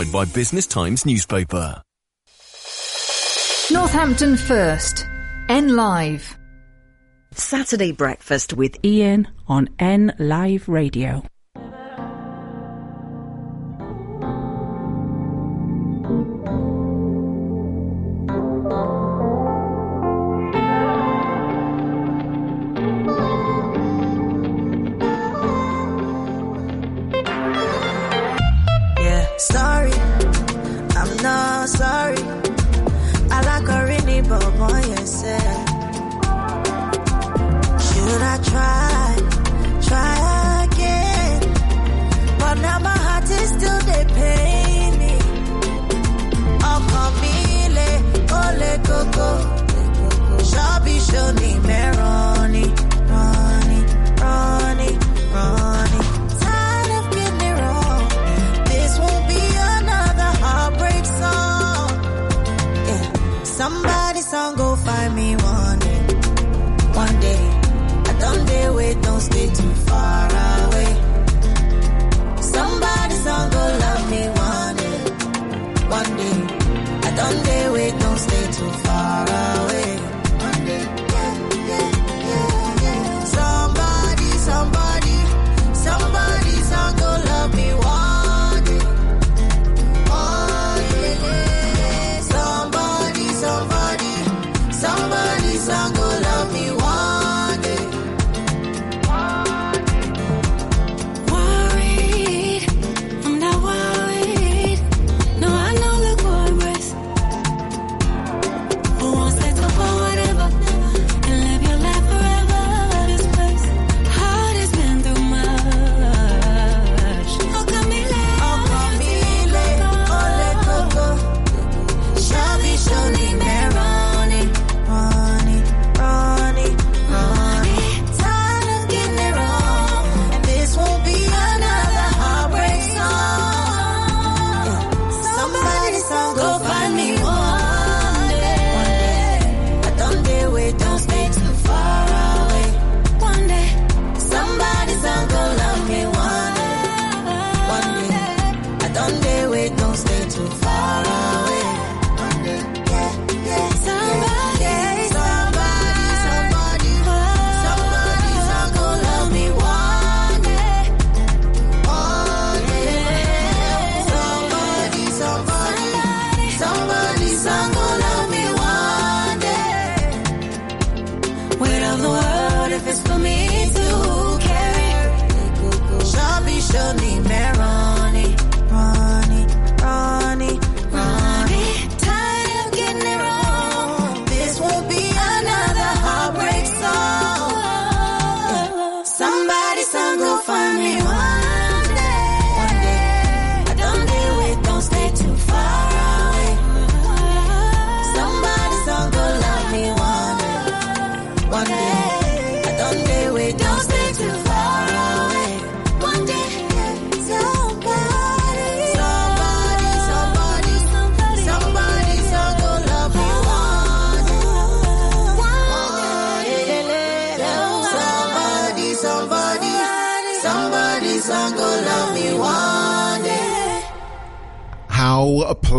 S28: by Business Times newspaper.
S1: Northampton First. N Live.
S3: Saturday breakfast with
S27: Ian on N Live Radio.
S13: Not sorry. Alakorini bobo yourself. Should I try, try again? But now my heart is still they pain me. Ọkàn mi le, ó le koko. Ṣọ́bí ṣoni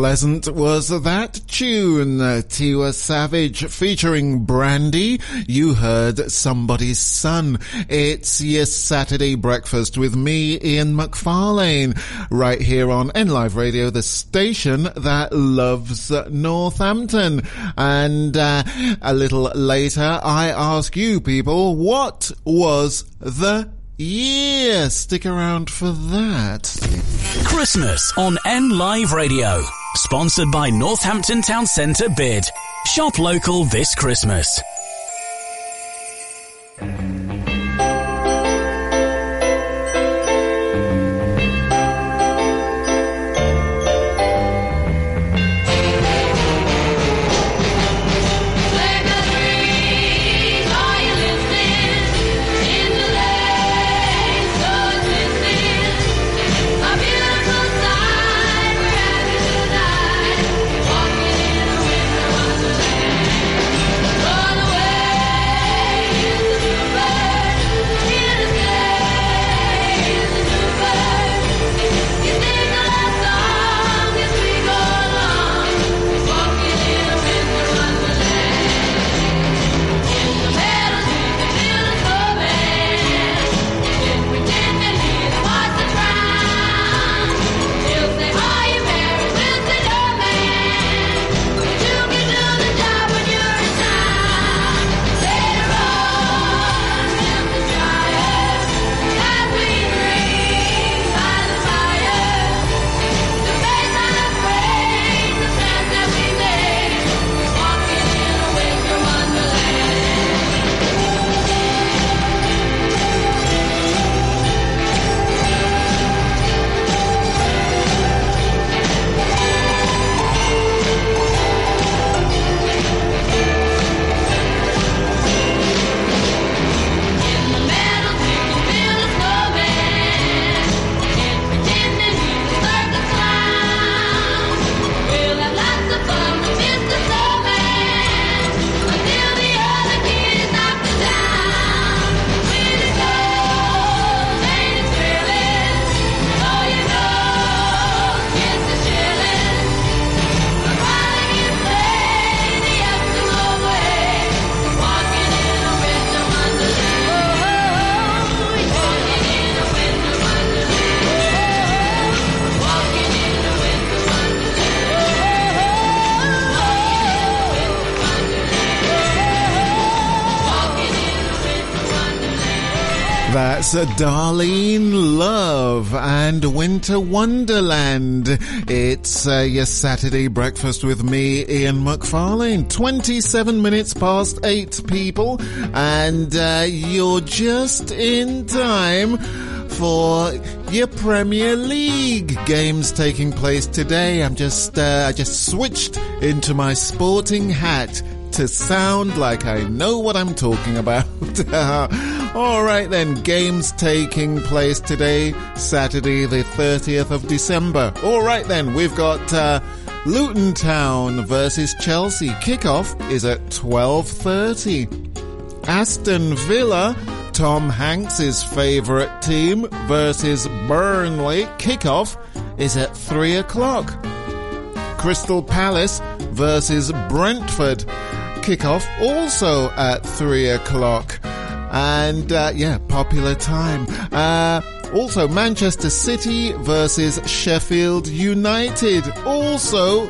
S5: pleasant was that tune? Tiwa Savage featuring Brandy. You heard somebody's son. It's your Saturday breakfast with me, Ian McFarlane, right here on NLive Radio, the station that loves Northampton. And uh, a little later, I ask you people, what was the year? Stick around for that.
S6: Christmas on N Live Radio. Sponsored by Northampton Town Centre Bid. Shop local this Christmas.
S29: A Darlene Love and Winter Wonderland. It's uh, your Saturday breakfast with me, Ian McFarlane. 27 minutes past 8 people and uh, you're just in time for your Premier League games taking place today. I'm just, uh, I just switched into my sporting hat to sound like I know what I'm talking about. All right then, games taking place today, Saturday the 30th of December. All right then, we've got uh, Luton Town versus Chelsea. Kickoff is at 12:30. Aston Villa Tom Hanks's favourite team versus Burnley. Kickoff is at 3 o'clock. Crystal Palace versus Brentford kickoff, also at 3 o'clock. And uh, yeah, popular time. Uh, also, Manchester City versus Sheffield United, also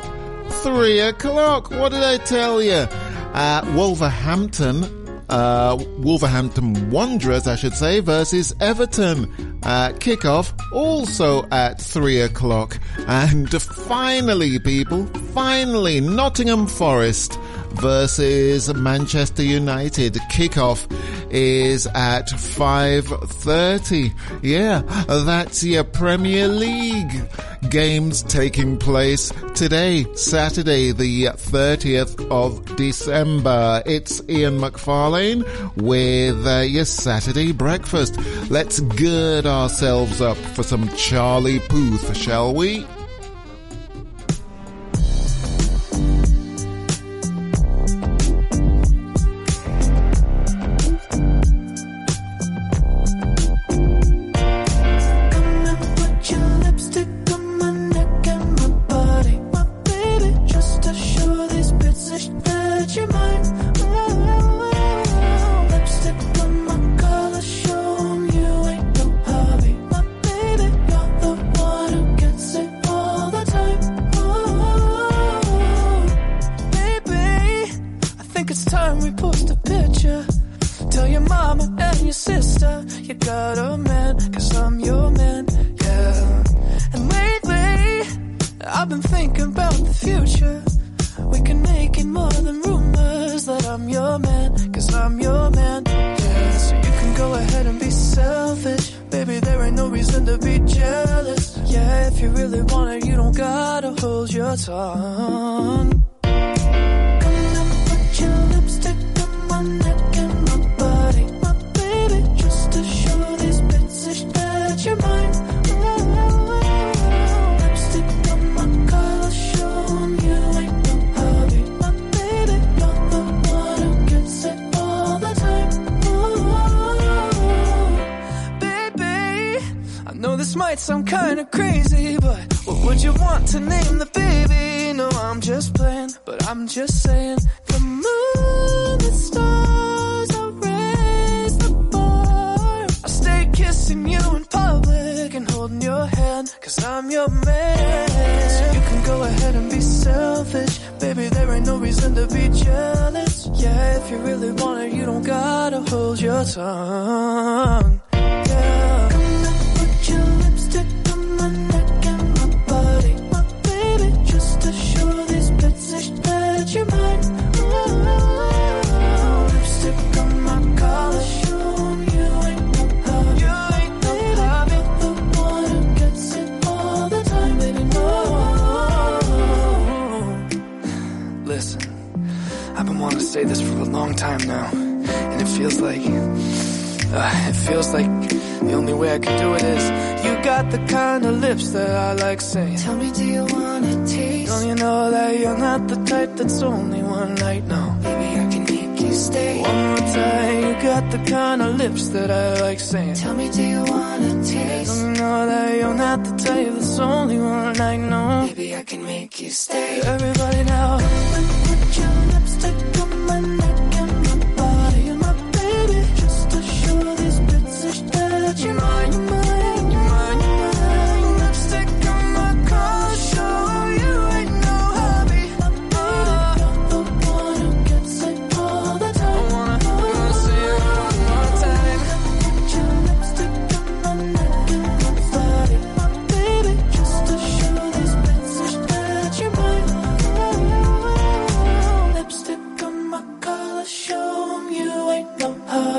S29: 3 o'clock. What did I tell you? Uh, Wolverhampton uh, Wolverhampton Wanderers, I should say, versus Everton. Uh, kickoff also at three o'clock. And finally, people, finally, Nottingham Forest versus Manchester United. Kickoff is at 5.30. Yeah, that's your Premier League games taking place today, Saturday, the 30th of December. It's Ian McFarlane with uh, your Saturday breakfast. Let's gird ourselves up for some Charlie Puth, shall we?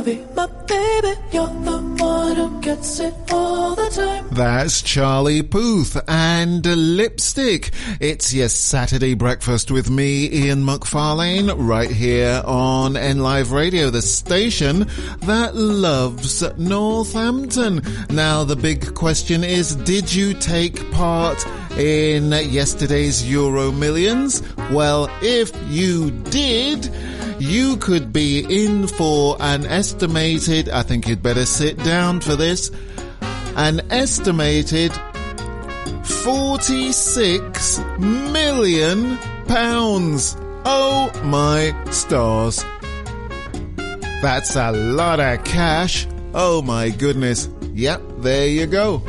S30: be my baby. You're the one who gets it
S5: that's Charlie Puth and Lipstick. It's your Saturday breakfast with me, Ian McFarlane, right here on N Live Radio, the station that loves Northampton. Now, the big question is, did you take part in yesterday's Euro Millions? Well, if you did, you could be in for an estimated, I think you'd better sit down for this, an estimated 46 million pounds. Oh my stars. That's a lot of cash. Oh my goodness. Yep, there you go.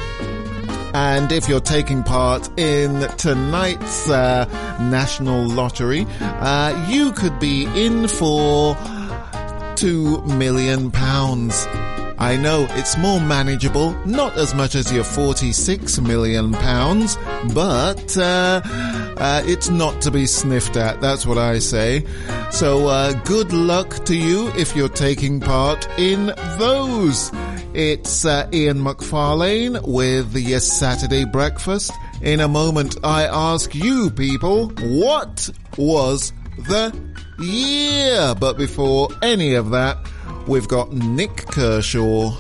S5: And if you're taking part in tonight's uh, National Lottery, uh, you could be in for two million pounds. I know it's more manageable, not as much as your 46 million pounds, but uh, uh, it's not to be sniffed at. That's what I say. So uh, good luck to you if you're taking part in those. It's uh, Ian McFarlane with the Saturday Breakfast. In a moment, I ask you people, what was the year? But before any of that, we've got Nik Kershaw.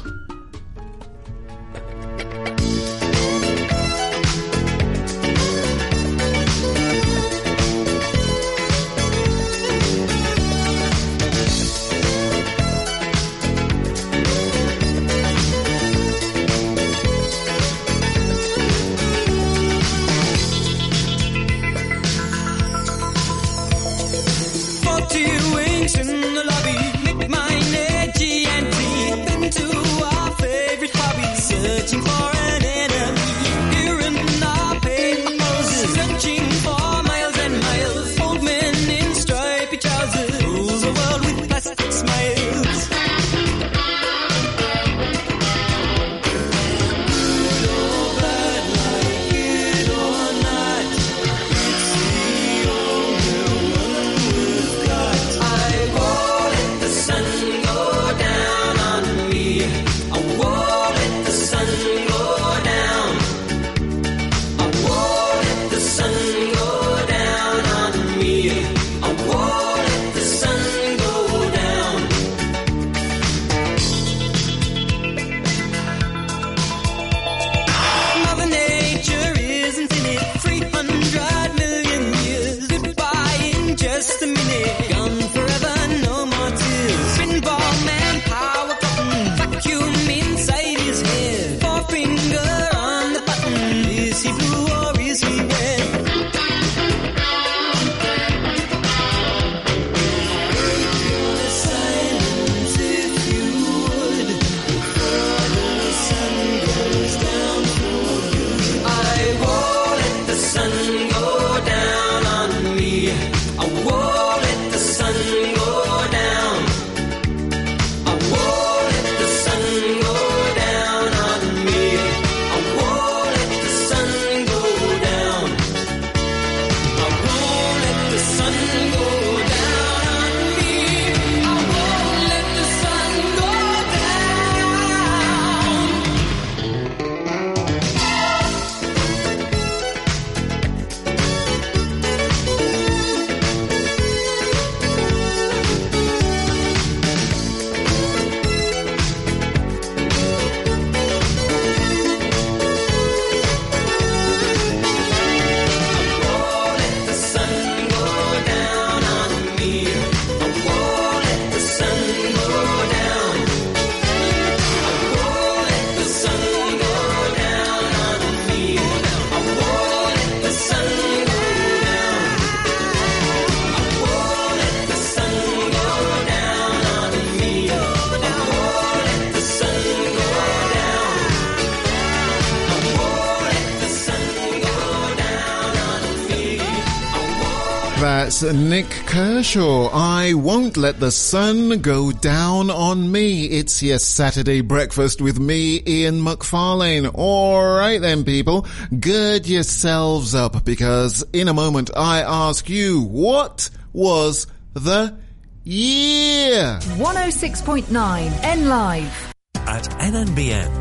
S5: That's Nik Kershaw. I won't let the sun go down on me. It's your Saturday breakfast with me, Ian McFarlane. Alright then, people. Gird yourselves up because in a moment I ask you, what was the year.
S1: 106.9 N Live.
S31: At NNBN,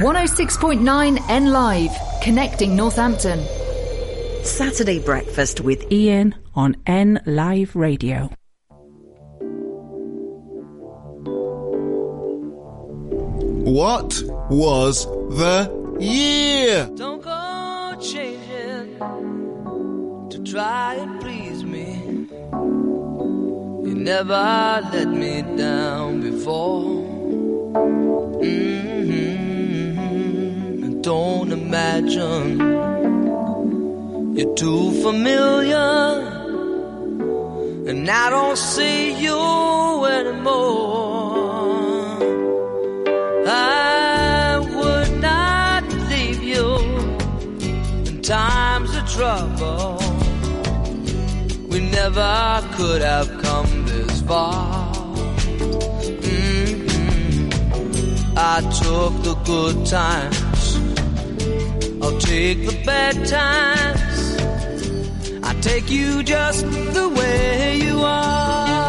S1: 106.9 N Live. Connecting Northampton.
S11: Saturday breakfast with
S27: Ian on N Live Radio.
S5: What was the year?
S32: Don't go changing to try and please me. You never let me down before. Imagine you're too familiar, and I don't see you anymore. I would not leave you in times of trouble. We never could have come this far. Mhm. I took the good times, I'll take the bad times. I take you just the way you are.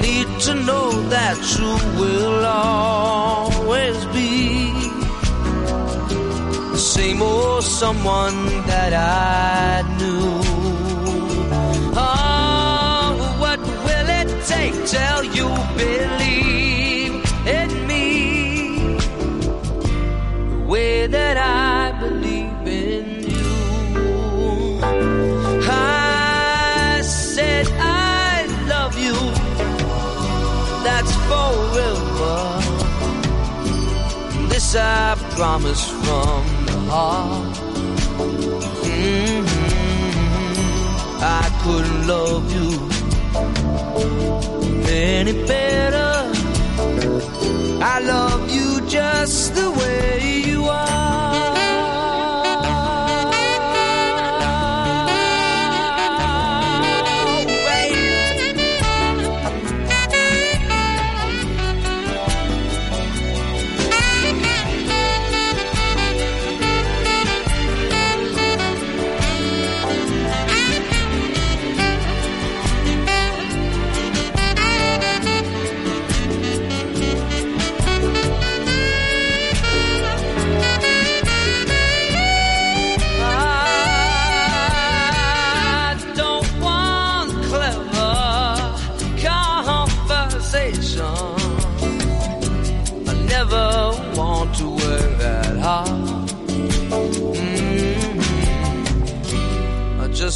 S32: need to know that you will always be the same old someone that I knew. Oh, what will it take till you This I promise from the heart. Mhm. I couldn't love you any better. I love you just the way you are.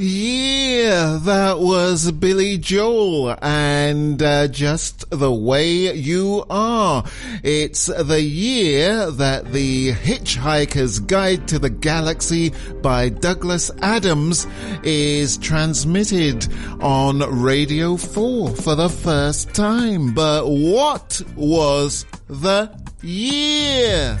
S5: year? That was Billy Joel and uh, just the way you are. It's the year that the Hitchhiker's Guide to the Galaxy by Douglas Adams is transmitted on Radio 4 for the first time. But what was the year?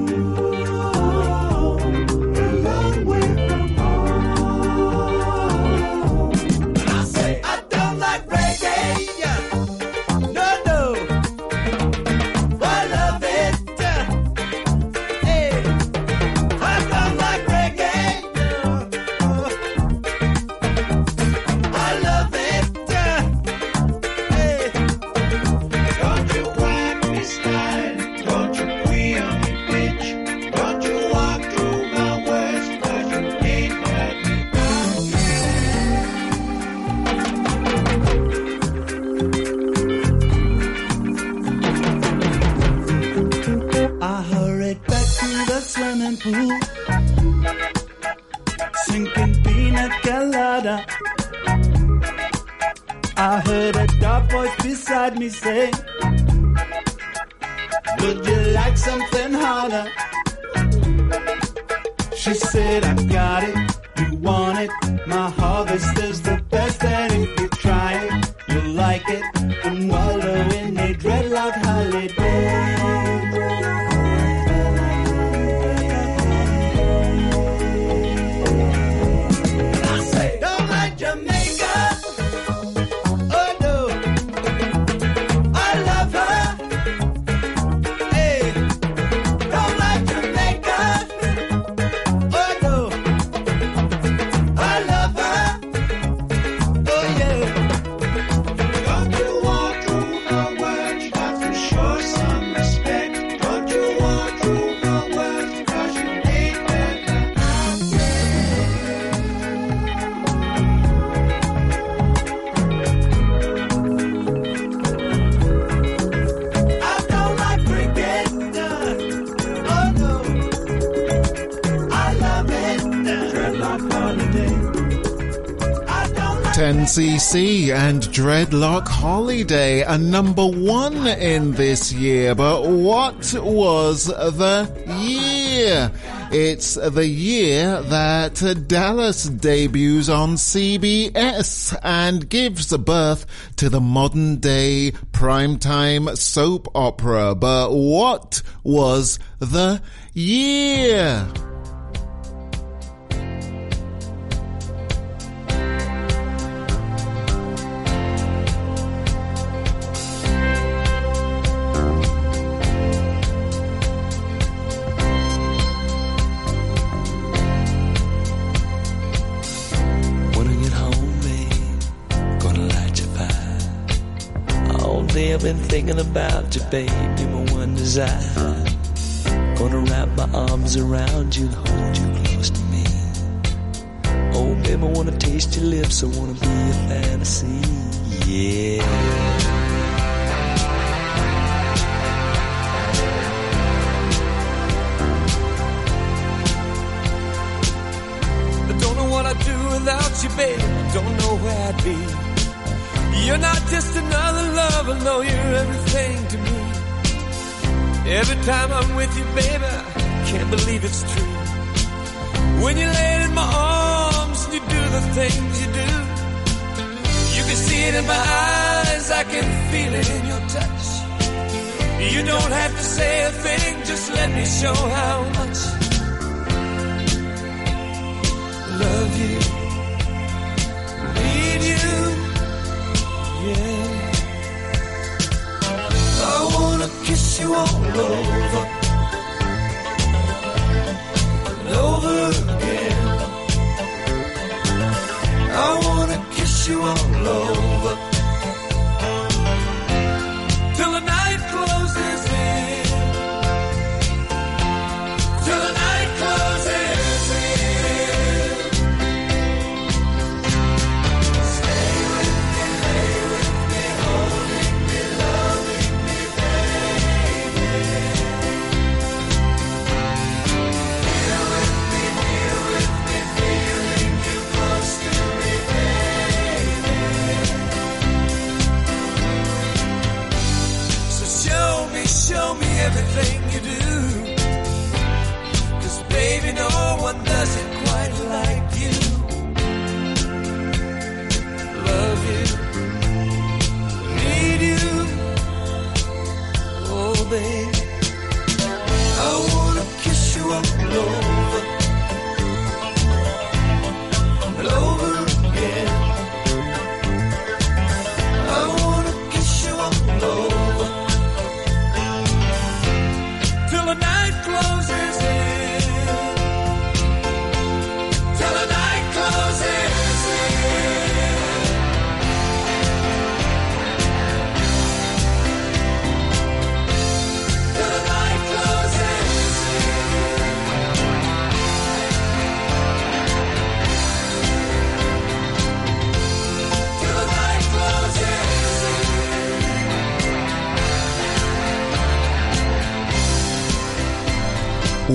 S5: 10cc and Dreadlock Holiday, a number one in this year. But what was the year? It's the year that Dallas debuts on CBS and gives birth to the modern day primetime soap opera. But what was the year?
S32: You're my one desire. Gonna wrap my arms around you and hold you close to me. Oh, baby, I wanna taste your lips. I wanna be a fantasy.
S33: Time I'm with you, baby, I can't believe it's true. When you lay in my arms and you do the things you do, you can see it in my eyes, I can feel it in your touch. You don't have to say a thing, just let me show how much love you, need you, yeah. You all. over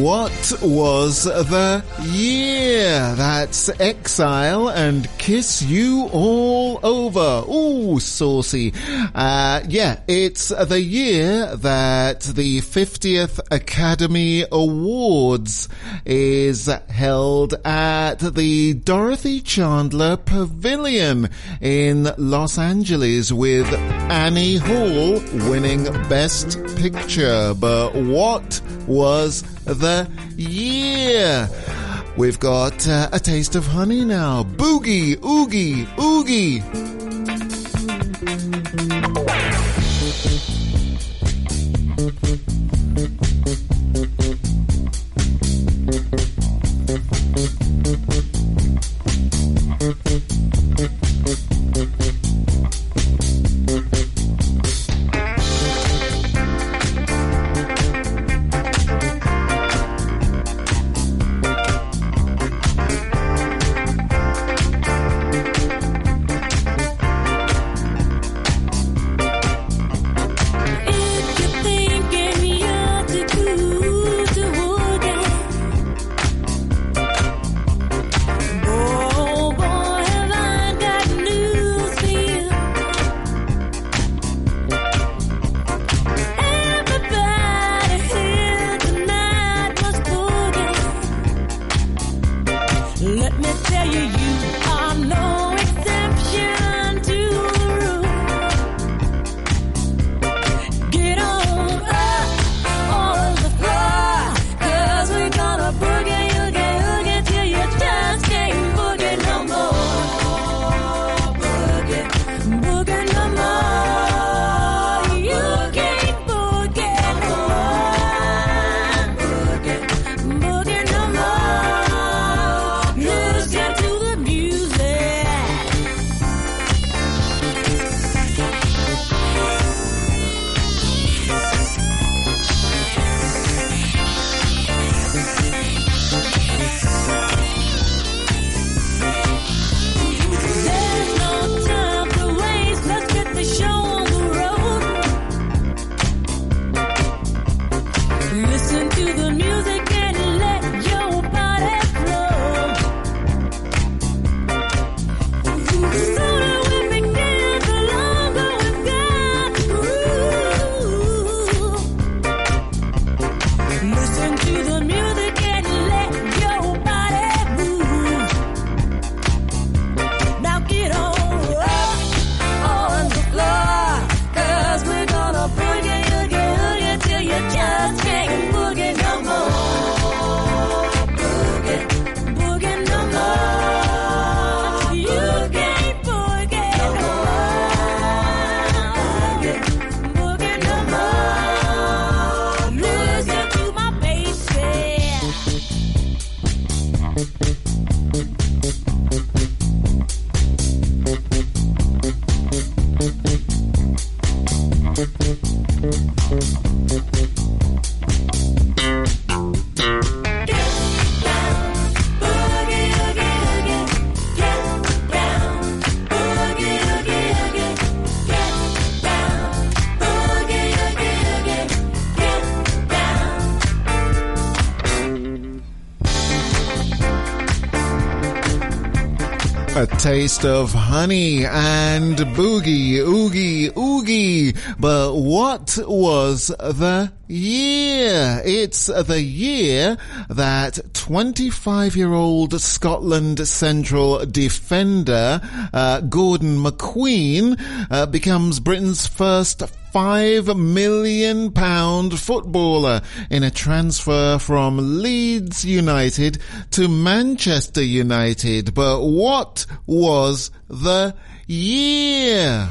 S5: What was the year? That's Exile and Kiss You All Over. Ooh, saucy. Uh, yeah, it's the year that the 50th Academy Awards is held at the Dorothy Chandler Pavilion in Los Angeles with Annie Hall winning Best Picture. But what was the year? We've got uh, a taste of honey now. Boogie, oogie, oogie. Taste of honey and boogie, oogie, oogie. But what was the year? It's the year that 25 year old Scotland Central defender, uh, Gordon McQueen, uh, becomes Britain's first five million pound footballer in a transfer from Leeds United to Manchester United. But what was the year?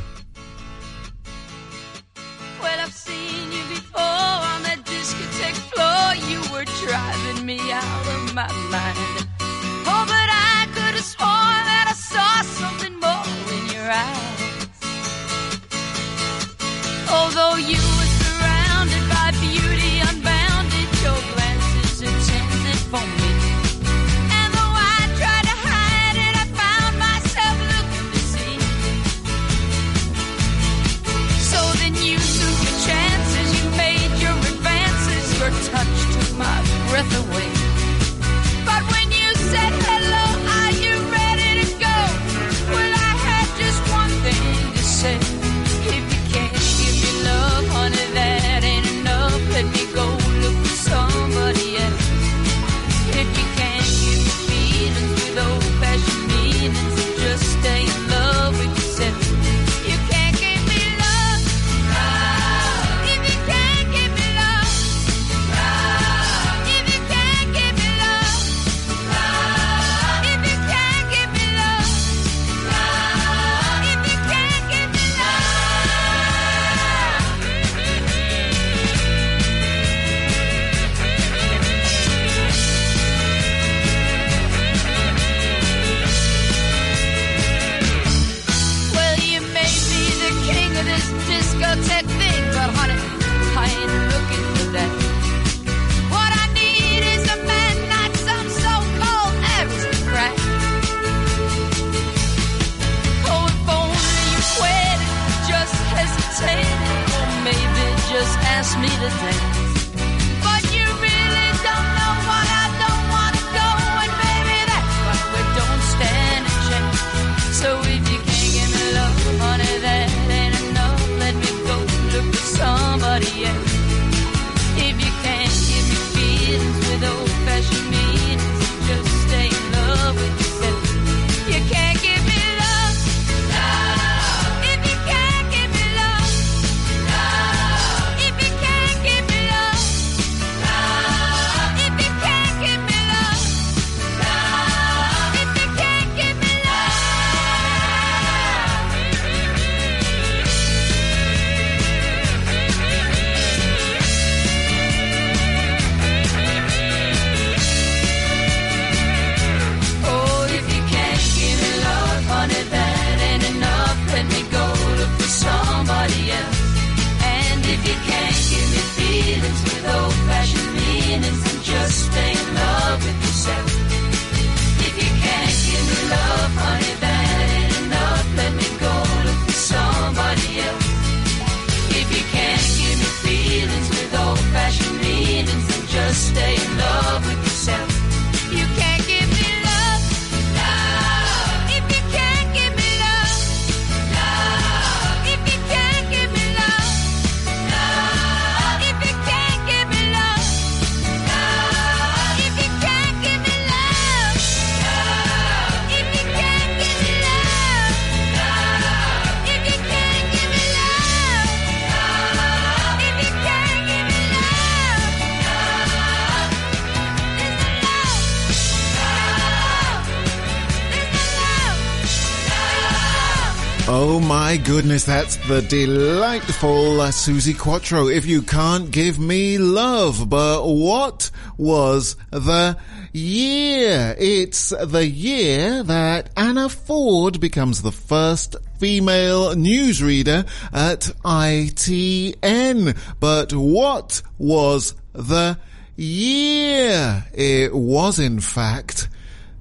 S5: my goodness, that's the delightful Suzi Quatro. If you can't give me love, but what was the year? It's the year that Anna Ford becomes the first female newsreader at ITN. But what was the year? It was in fact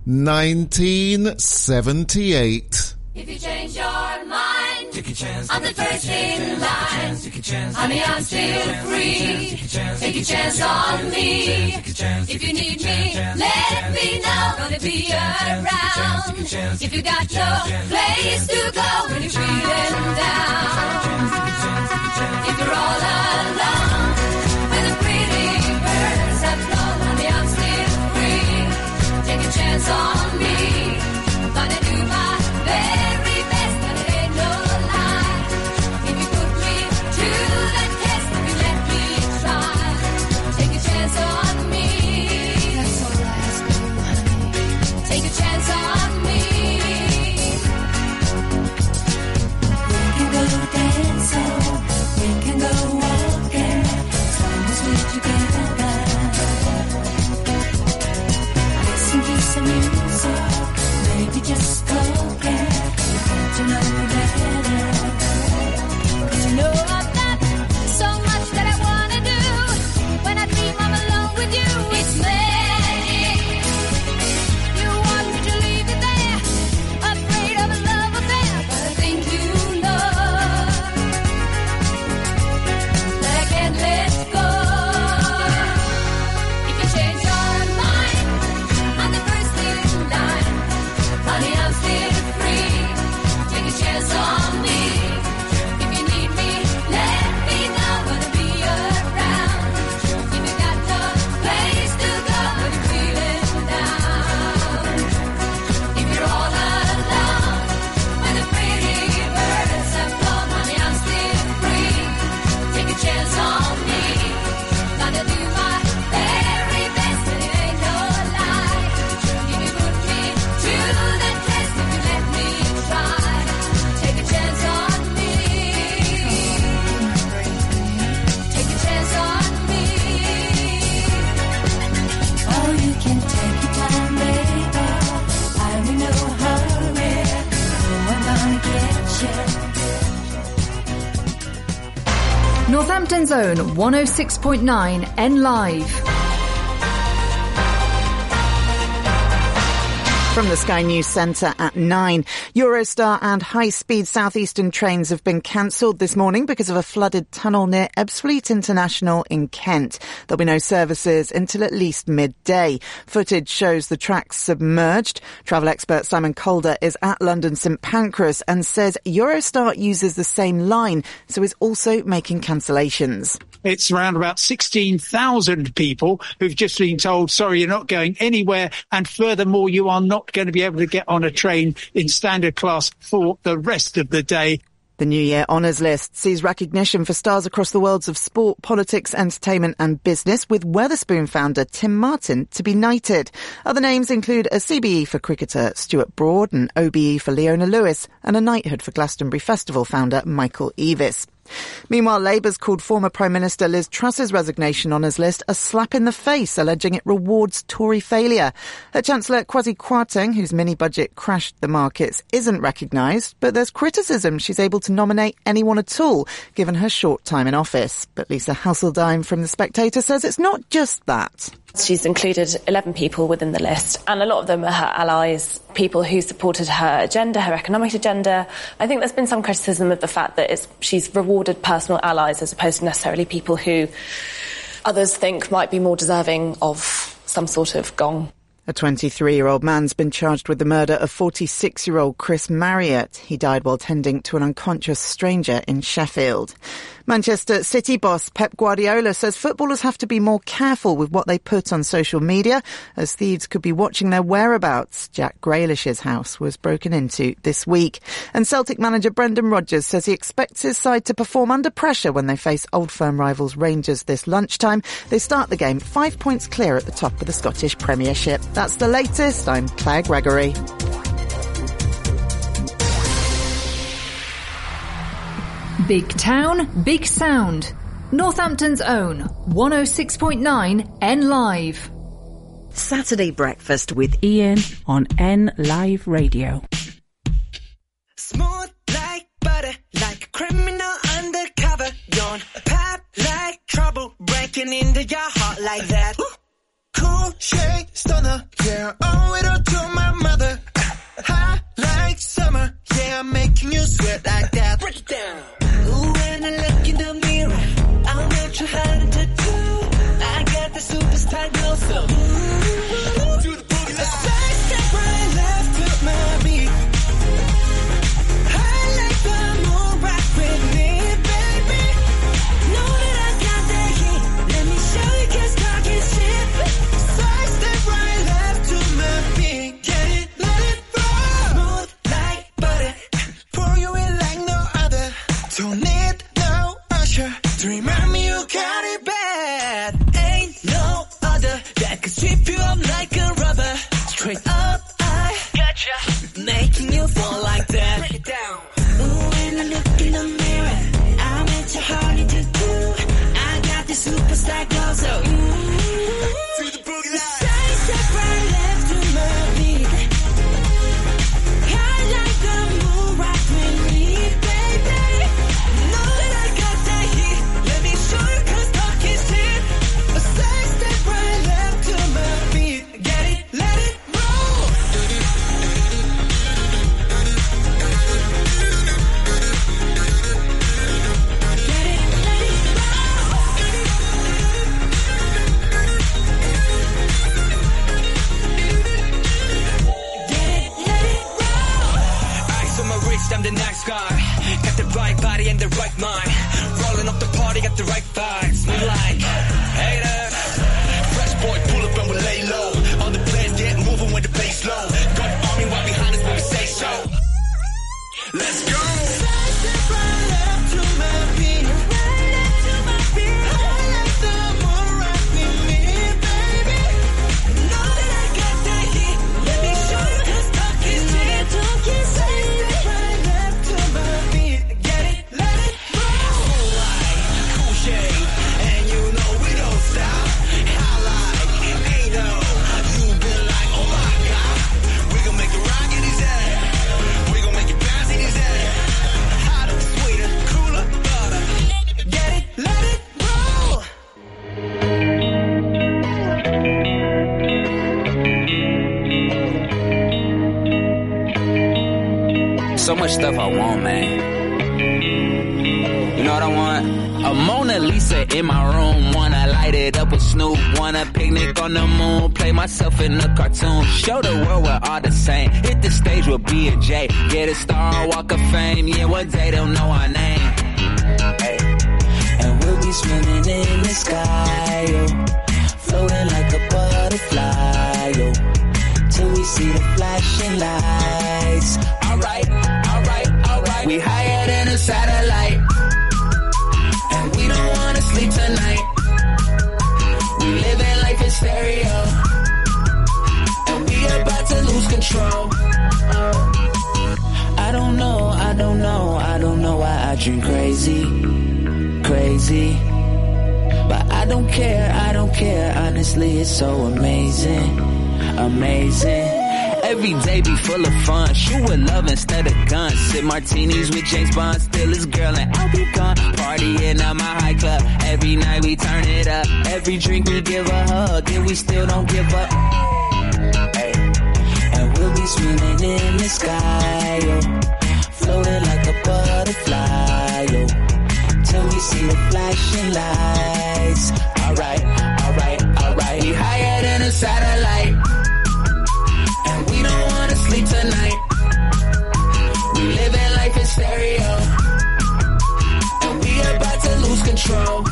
S5: 1978.
S34: If you change your mind. Take a chance. I'm the first in line. Take a chance. Honey, I'm still free. Take a chance on me. If you need me, let me know. Gonna be around. If you got no place to go when you're feeling down. If you're all alone. When the pretty birds have flown. Honey, I'm still free. Take a chance on me. Gonna do my best.
S1: Zone 106.9 N Live.
S20: From the Sky News Centre at 9. Eurostar and high-speed southeastern trains have been cancelled this morning because of a flooded tunnel near Ebbsfleet International in Kent. There'll be no services until at least midday. Footage shows the tracks submerged. Travel expert Simon Calder is at London St Pancras and says Eurostar uses the same line, so is also making cancellations.
S35: It's around about 16,000 people who've just been told, sorry, you're not going anywhere. And furthermore, you are not going to be able to get on a train in standard class for the rest of the day.
S20: The New Year Honours List sees recognition for stars across the worlds of sport, politics, entertainment and business, with Wetherspoon founder Tim Martin to be knighted. Other names include a CBE for cricketer Stuart Broad, an OBE for Leona Lewis, and a knighthood for Glastonbury Festival founder Michael Eavis. Meanwhile, Labour's called former Prime Minister Liz Truss's resignation on his list a slap in the face, alleging it rewards Tory failure. Her Chancellor Kwasi Kwarteng, whose mini budget crashed the markets, isn't recognised, but there's criticism she's able to nominate anyone at all, given her short time in office. But Lisa Haseldine from The Spectator says it's not just that.
S36: She's included 11 people within the list, and a lot of them are her allies, people who supported her agenda, her economic agenda. I think there's been some criticism of the fact that she's rewarded personal allies as opposed to necessarily people who others think might be more deserving of some sort of gong.
S20: A 23-year-old man's been charged with the murder of 46-year-old Chris Marriott. He died while tending to an unconscious stranger in Sheffield. Manchester City boss Pep Guardiola says footballers have to be more careful with what they put on social media as thieves could be watching their whereabouts. Jack Grealish's house was broken into this week. And Celtic manager Brendan Rodgers says he expects his side to perform under pressure when they face old firm rivals Rangers this lunchtime. They start the game five points clear at the top of the Scottish Premiership. That's the latest. I'm Claire Gregory.
S1: Big town, big sound. Northampton's own 106.9 N Live.
S3: Saturday breakfast with
S27: Ian on N Live Radio.
S13: Smooth like butter, like a criminal undercover. Don't pop like trouble, breaking into your heart like that. Cool shade stunner, yeah, owe it all to my mother. Hot like summer, yeah, I'm making you sweat like I got the superstar glow, so do the now. Side step right left to my beat. Like the moon rock with me, baby. Know that I got heat. Let me show. Side step right left to my beat. Get it, let it. Smooth like butter. You in like no other. Don't need no usher to
S37: Guy. Got the right body and the right mind. Rolling up the party, got the right vibes. We like haters. Fresh boy, pull up and we lay low. All the players get moving when the bass low. Got army right behind us when we say so. Let's go.
S38: So much stuff I want, man. You know what I want? A Mona Lisa in my room. Wanna light it up with Snoop. Wanna picnic on the moon. Play myself in a cartoon. Show the world we're all the same. Hit the stage with B and J. Get a star Walk of Fame. Yeah, one day they'll know our name. Hey.
S32: And we'll be swimming in the sky, yo. Floating like a butterfly, yo. Till we see the flashing lights.
S38: Alright, We higher than a satellite. And we don't wanna sleep tonight. We living life in stereo. And we about to lose control.
S32: I don't know, I don't know, I don't know why I dream crazy, crazy. But I don't care, I don't care, honestly, it's so amazing, amazing.
S38: Every day be full of fun. Shoot with love instead of guns. Sip martinis with James Bond. Still his girl and I'll be gone. Partying at my high club. Every night we turn it up. Every drink we give a hug. And we still don't give up.
S32: And we'll be swimming in the sky, yo. Floating like a butterfly, yo. Till we see the flashing lights.
S38: Alright, alright, alright. We higher than a satellite. Tonight. We living life in stereo. And we about to lose control.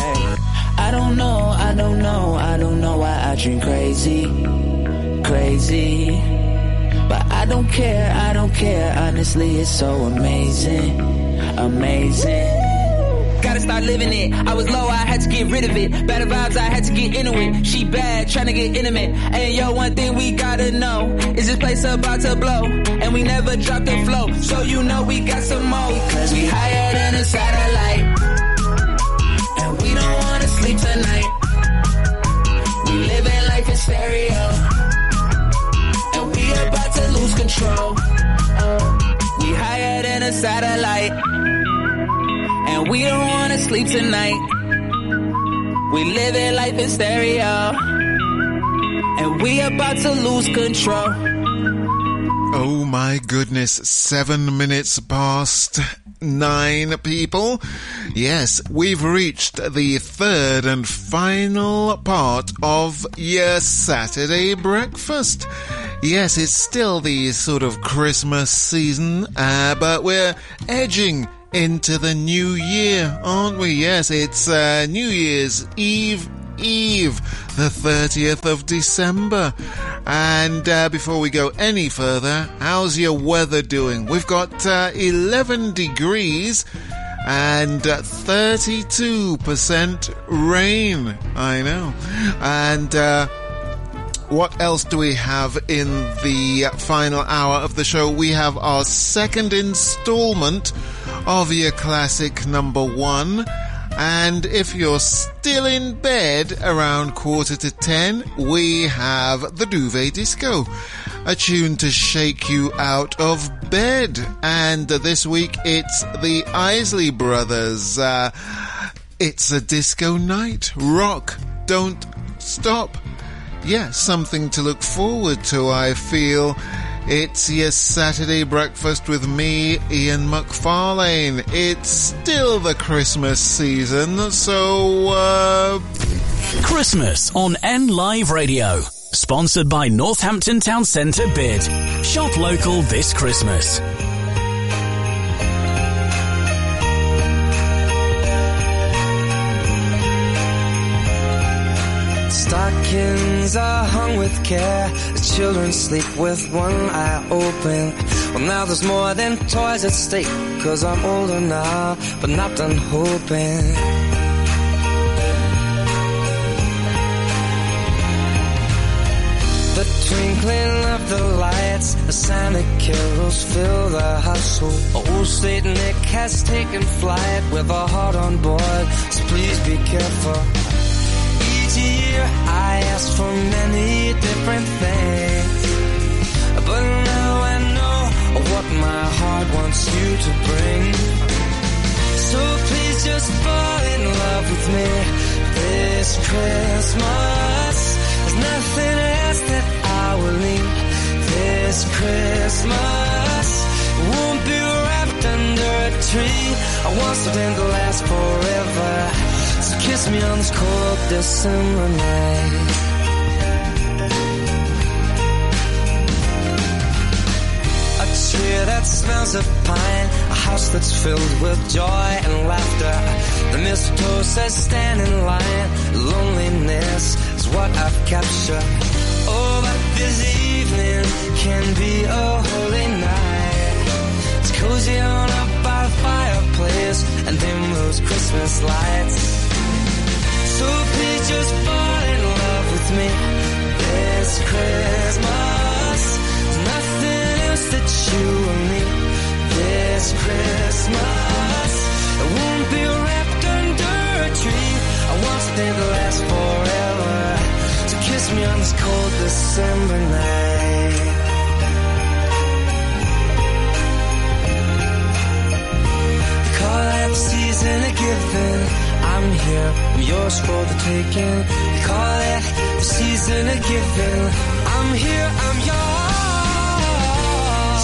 S32: Hey. I don't know, I don't know, I don't know why I dream crazy, crazy. But I don't care, I don't care, honestly, it's so amazing, amazing.
S38: Gotta start living it. I was low, I had to get rid of it. Better vibes, I had to get into it. She bad, tryna get intimate. And yo, one thing we gotta know is this place about to blow. And we never drop the flow. So you know we got some more. Cause we higher than a satellite. And we don't wanna sleep tonight. We living life in stereo. And we about to lose control. Uh, we higher than a satellite. And we don't wanna sleep tonight. We living life in stereo. And we about to lose control.
S5: Oh my goodness, seven minutes past nine people. Yes, we've reached the third and final part of your Saturday breakfast. Yes, it's still the sort of Christmas season, uh, but we're edging into the new year, aren't we? Yes, it's uh, New Year's Eve Eve, the 30th of December. And uh, before we go any further, how's your weather doing? We've got uh, 11 degrees and uh, 32% rain. I know. And uh, what else do we have in the final hour of the show? We have our second installment of your classic number one. And if you're still in bed around quarter to ten, we have the Duvet Disco, a tune to shake you out of bed. And this week it's the Isley Brothers. Uh, it's a disco night. Rock, don't stop. Yeah, something to look forward to, I feel. It's your Saturday breakfast with me, Ian McFarlane. It's still the Christmas season, so, uh...
S6: Christmas on N Live Radio. Sponsored by Northampton Town Centre Bid. Shop local this Christmas.
S39: Stockings are hung with care. The children sleep with one eye open. Well, now there's more than toys at stake. Cause I'm older now, but not done hoping. The twinkling of the lights, the Santa carols fill the hustle. Old Saint Nick has taken flight with a heart on board, so please be careful. Each year I ask for many different things, but now I know what my heart wants you to bring. So please just fall in love with me this Christmas. There's nothing else that I will need this Christmas. Won't be wrapped under a tree. I want something to last forever. Kiss me on this cold December night. A tree that smells of pine, a house that's filled with joy and laughter. The mistletoe says stand in line. Loneliness is what I've captured. Oh, but this evening can be a holy night. It's cozy on up by the fireplace and dim those Christmas lights. So please just fall in love with me this Christmas. Nothing else that you this Christmas. I won't be wrapped under a tree. I want something last forever. So kiss me on this cold December night. Season of giving. I'm here, I'm yours for the taking. They call it the season of giving. I'm here, I'm yours.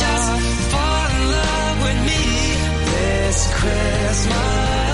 S39: Just fall in love with me this Christmas.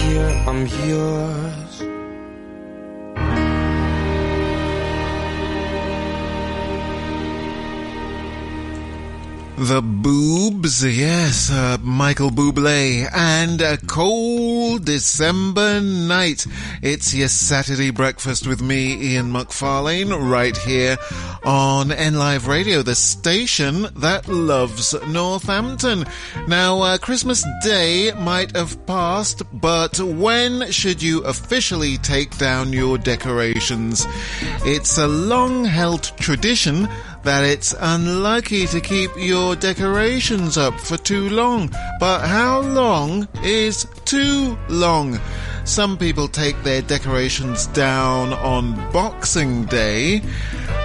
S39: Here, I'm yours.
S5: The Boobs, yes, uh, Michael Bublé, and a cold December night. It's your Saturday breakfast with me, Ian McFarlane, right here on NLive Radio, the station that loves Northampton. Now, uh, Christmas Day might have passed, but when should you officially take down your decorations? It's a long-held tradition that it's unlucky to keep your decorations up for too long. But how long is too long? Some people take their decorations down on Boxing Day.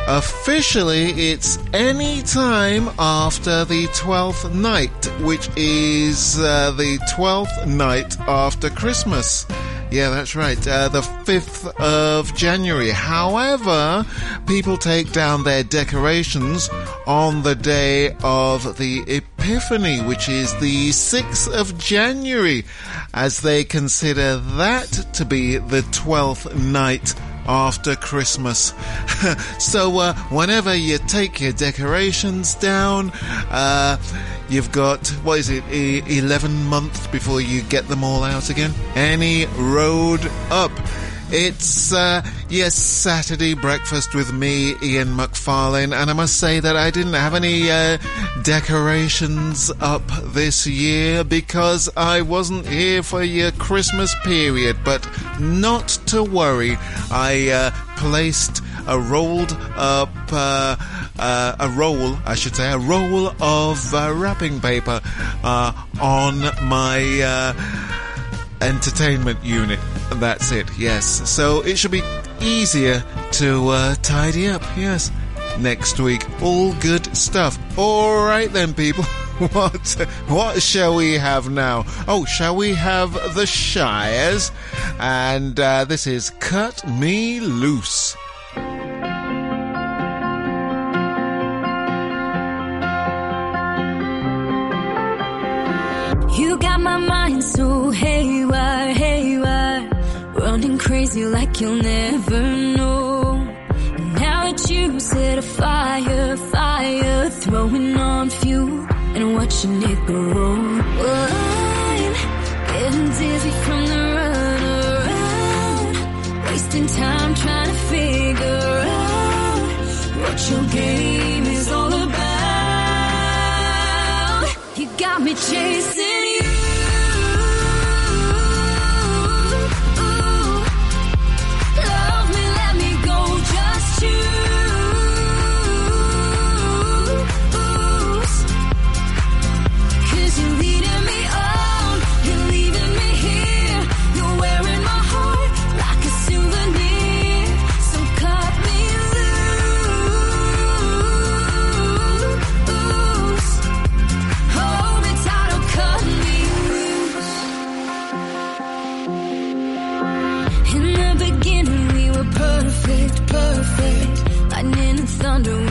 S5: Officially, it's any time after the 12th night, which is uh, the 12th night after Christmas. Yeah, that's right. Uh, the 5th of January. However, people take down their decorations on the day of the Epiphany, which is the 6th of January, as they consider that to be the 12th night after Christmas. so, uh, whenever you take your decorations down, uh, you've got, what is it, e- 11 months before you get them all out again? Any road up. It's uh, your Saturday breakfast with me, Ian McFarlane, and I must say that I didn't have any uh, decorations up this year because I wasn't here for your Christmas period. But not to worry, I uh, placed a rolled up, uh, uh, a roll, I should say, a roll of uh, wrapping paper uh, on my uh, entertainment unit. That's it, yes. So it should be easier to uh, tidy up, yes. Next week, all good stuff. All right then, people. What what shall we have now? Oh, shall we have the Shires? And uh, this is Cut Me Loose.
S17: You got my mind so haywire, haywire, running crazy like you'll never know. And now that you set a fire, fire, throwing on fuel and watching it grow. I'm getting dizzy from the run around, wasting time trying to figure out what your game chasing you.
S34: Lightning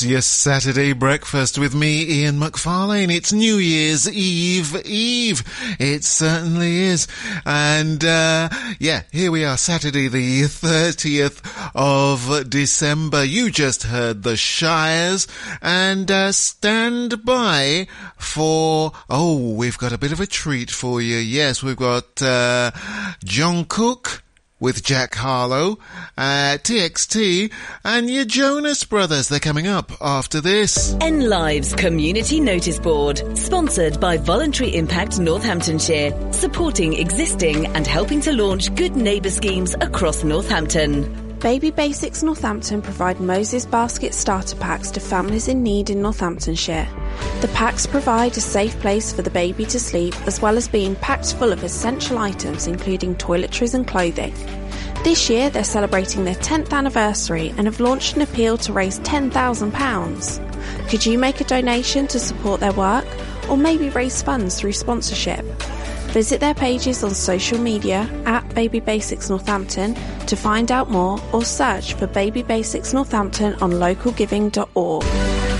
S34: It's your
S5: Saturday breakfast with me, Ian McFarlane. It's New Year's Eve Eve. It certainly is. And, uh, yeah, here we are, Saturday the 30th of December. You just heard the Shires and, uh, stand by for, oh, we've got a bit of a treat for you. Yes, we've got, uh, Jung Kook with Jack Harlow, uh, TXT, and your Jonas Brothers. They're coming up after this.
S8: N Lives Community Notice Board, sponsored by Voluntary Impact Northamptonshire, supporting existing and helping to launch good neighbour schemes across Northampton.
S9: Baby Basics Northampton provide Moses Basket starter packs to families in need in Northamptonshire. The packs provide a safe place for the baby to sleep as well as being packed full of essential items including toiletries and clothing. This year they're celebrating their 10th anniversary and have launched an appeal to raise £10,000. Could you make a donation to support their work or maybe raise funds through sponsorship? Visit their pages on social media at Baby Basics Northampton to find out more or search for Baby Basics Northampton on localgiving.org.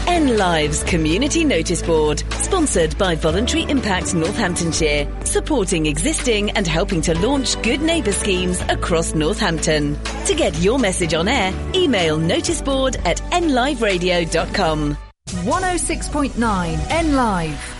S8: N Lives Community Notice Board, sponsored by Voluntary Impact Northamptonshire, supporting existing and helping to launch good neighbour schemes across Northampton. To get your message on air, email noticeboard at nliveradio.com.
S1: 106.9 N Live.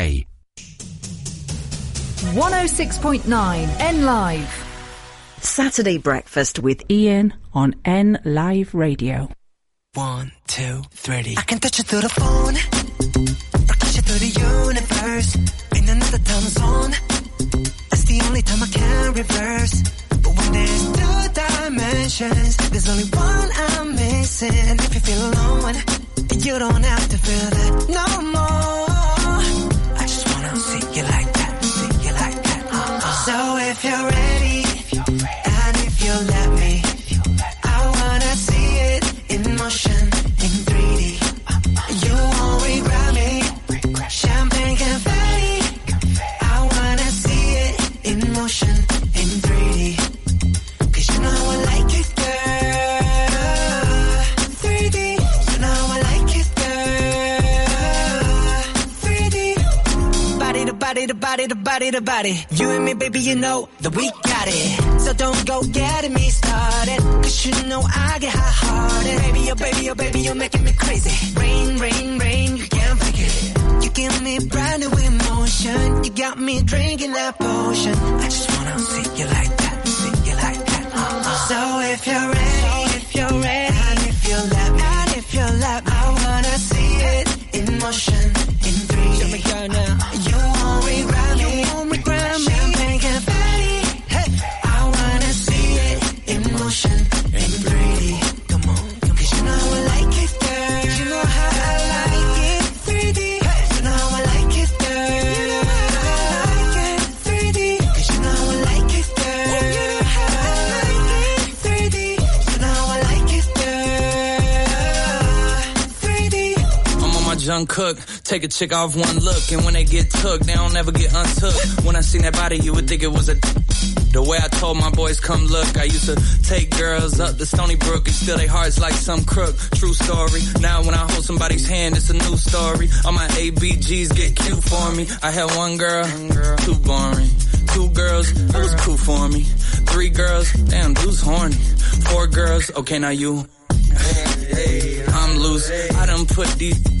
S1: 106.9 N Live.
S20: Saturday breakfast with
S40: Ian on N Live Radio.
S41: One, two, three. I can touch you through the phone, or touch you through the universe. In another time zone, that's the only time I can reverse. But when there's two dimensions, there's only one I'm missing. And if you feel alone, you don't have to feel that no more. If you're ready, body, the body, to body. You and me, baby, you know that we got it. So don't go getting me started. Cause you know I get hot hearted. Baby, oh baby, oh baby, you're making me crazy. Rain, rain, rain, you can't fake it. You give me brand new emotion. You got me drinking that potion. I just wanna see you like that, see you like that. Uh-uh. So if you're ready, if you're ready, and if you let me, I wanna see it in motion, in 3D.
S39: Cook. Take a chick off one look, and when they get took, they don't ever get untook. When I seen that body, you would think it was a. The way I told my boys, come look. I used to take girls up the Stony Brook and steal their hearts like some crook. True story. Now when I hold somebody's hand, it's a new story. All my ABGs get cute for me. I had one girl, too boring. Two girls, that was cool for me. Three girls, damn, dude's horny. Four girls, okay, now you. I'm loose. I done put these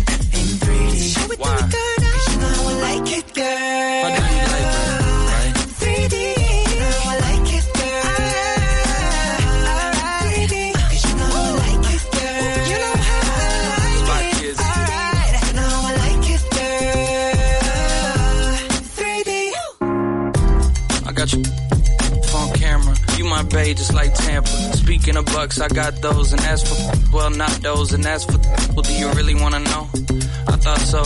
S39: got your phone camera. You my bae just like Tampa. Speaking of bucks, I got those, and that's for well, not those, and that's for. Well, do you really wanna know? I thought so.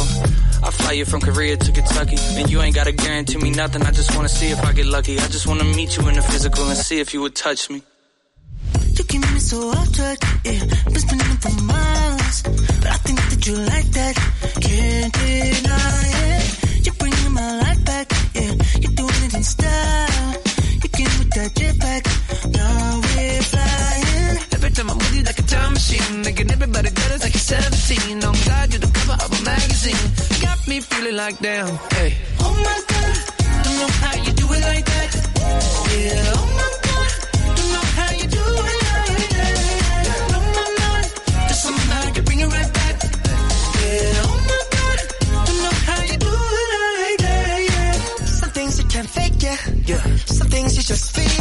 S39: I fly you from Korea to Kentucky, and you ain't gotta guarantee me nothing. I just wanna see if I get lucky. I just wanna meet you in the physical and see if you would touch me.
S41: You keep me so off track, yeah. Been spending it for miles, but I think that you like that. Can't deny it. You're doing it in style. You came with that jetpack, now we're flying. Every time I'm with you, like a time machine, making everybody better like you're 17. I'm glad you're the cover of a magazine. Got me feeling like damn, hey. Oh my god, don't know how you do it like that. Yeah, just feel.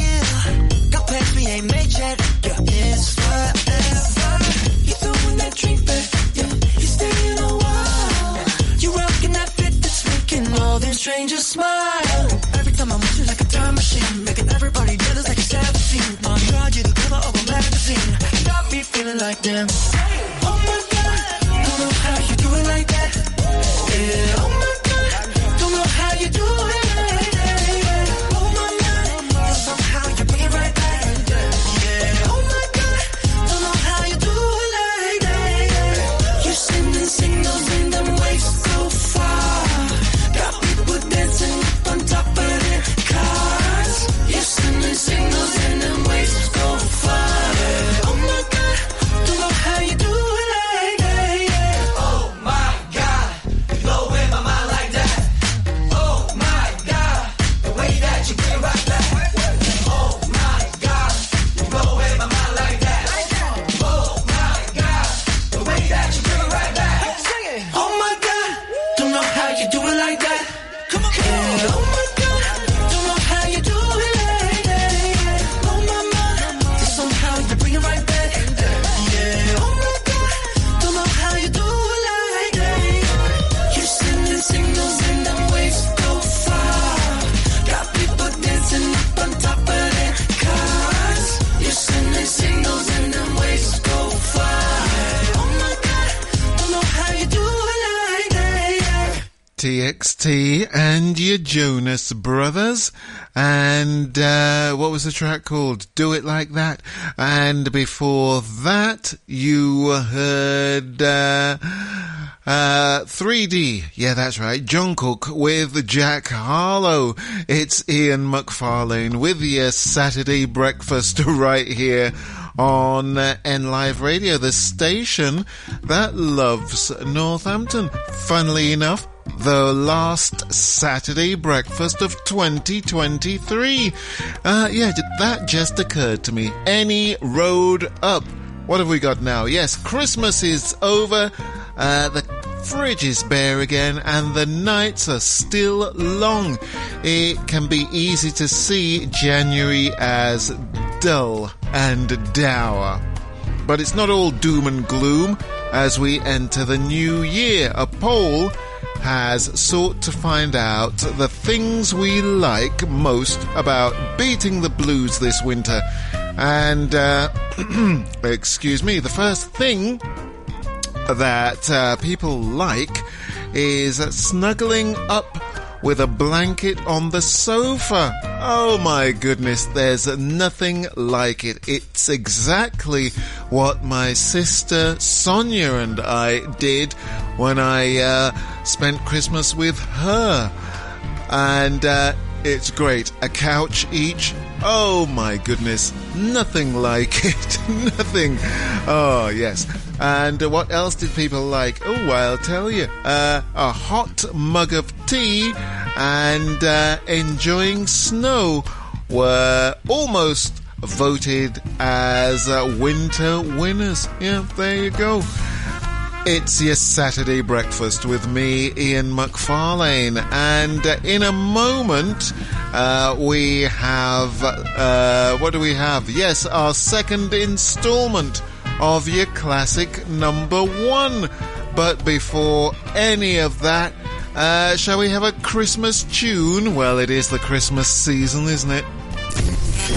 S5: Track called? Do It Like That. And before that, you heard uh, uh, 3D. Yeah, that's right. Jung Kook with Jack Harlow. It's Ian McFarlane with your Saturday breakfast right here on uh, N Live Radio, the station that loves Northampton. Funnily enough, the last Saturday breakfast of 2023. Uh, yeah, that just occurred to me. Any road up. What have we got now? Yes, Christmas is over. Uh, the fridge is bare again and the nights are still long. It can be easy to see January as dull and dour. But it's not all doom and gloom as we enter the new year. A poll has sought to find out the things we like most about beating the blues this winter. And, uh, excuse me, the first thing that uh, people like is snuggling up with a blanket on the sofa. Oh my goodness, there's nothing like it. It's exactly what my sister Sonia and I did when I uh, spent Christmas with her. And uh, it's great. A couch each. Oh my goodness. Nothing like it. Nothing. Oh, yes. And uh, what else did people like? Oh, I'll tell you. Uh, a hot mug of tea and uh, enjoying snow were almost voted as uh, winter winners. Yeah, there you go. It's your Saturday breakfast with me, Ian McFarlane, and uh, in a moment uh, we have uh, what do we have? Yes, our second instalment of your classic number one. But before any of that, uh, shall we have a Christmas tune? Well, it is the Christmas season, isn't it?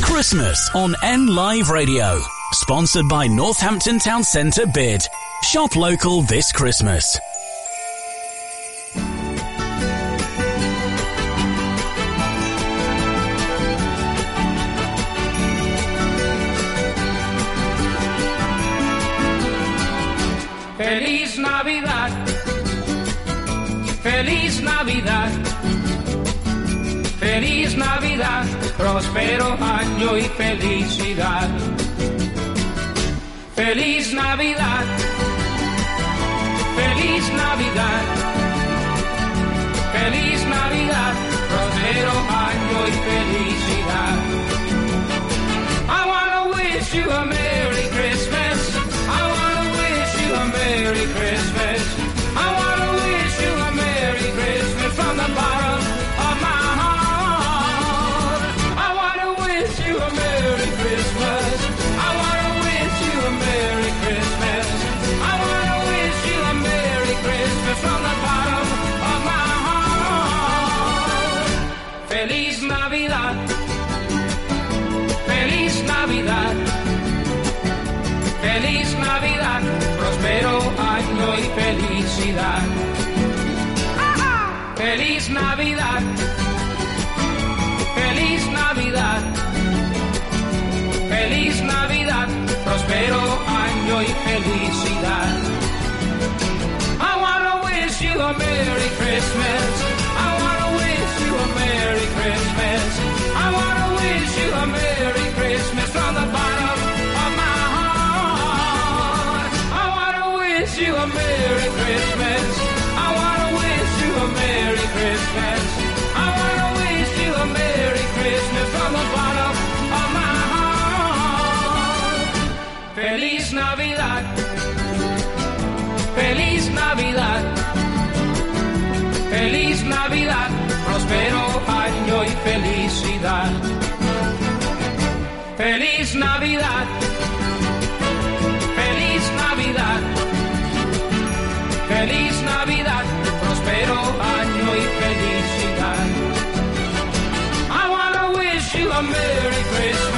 S6: Christmas on N Live Radio. Sponsored by Northampton Town Centre Bid. Shop local this Christmas.
S42: Feliz Navidad. Feliz Navidad. Feliz Navidad. Próspero año y felicidad. Feliz Navidad. Feliz Navidad. Feliz Navidad. Próspero año y felicidad. Feliz Navidad, feliz Navidad, feliz Navidad, próspero año y felicidad. I wanna wish you a Merry Christmas. I wanna wish you a Merry Christmas. I wanna wish you a Merry Christmas from the bottom of my heart. I wanna wish you a Merry Christmas. Feliz Navidad. Feliz Navidad. Próspero año y felicidad. Feliz Navidad. Feliz Navidad. Feliz Navidad. Próspero año y felicidad. I wanna wish you a Merry Christmas.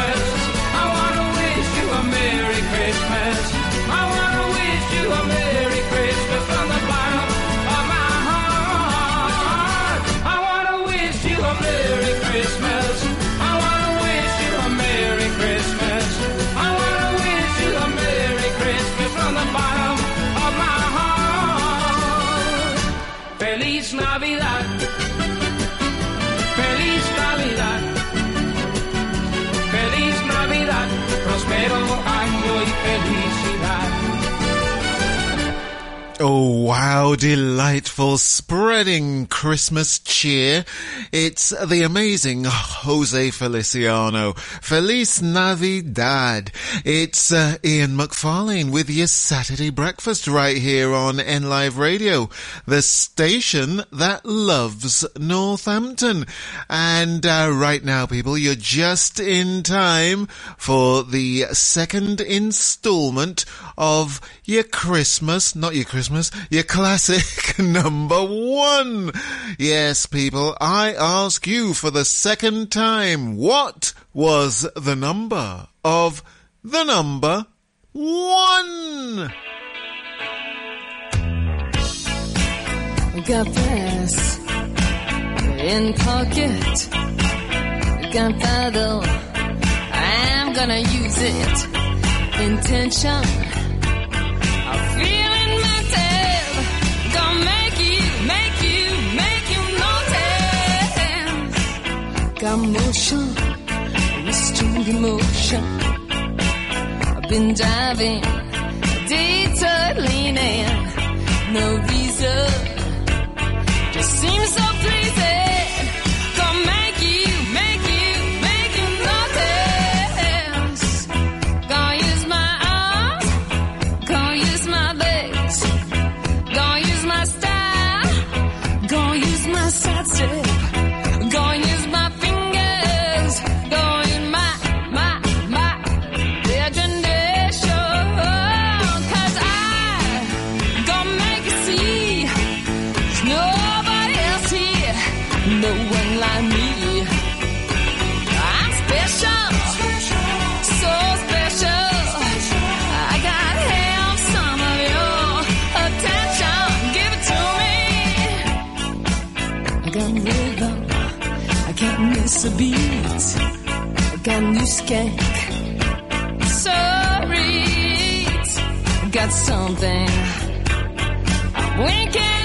S5: Oh, wow, delightful, spreading Christmas cheer. It's the amazing Jose Feliciano. Feliz Navidad. It's uh, Ian McFarlane with your Saturday breakfast right here on N Live Radio, the station that loves Northampton. And uh, right now, people, you're just in time for the second installment of your Christmas, not your Christmas, your classic number one. Yes, people, I ask you for the second time, what was the number of the number one?
S3: Got this in pocket. Gunpowder. I'm gonna use it. Intention. I'm feeling Got motion, restrained emotion. I've been diving, detour leaning. No reason, just seems so pleasing. Gonna make you, make you, make you notice. Gonna use my arms, gonna use my legs, gonna use my style, gonna use my beat. I got new skank, sorry. Got something. Can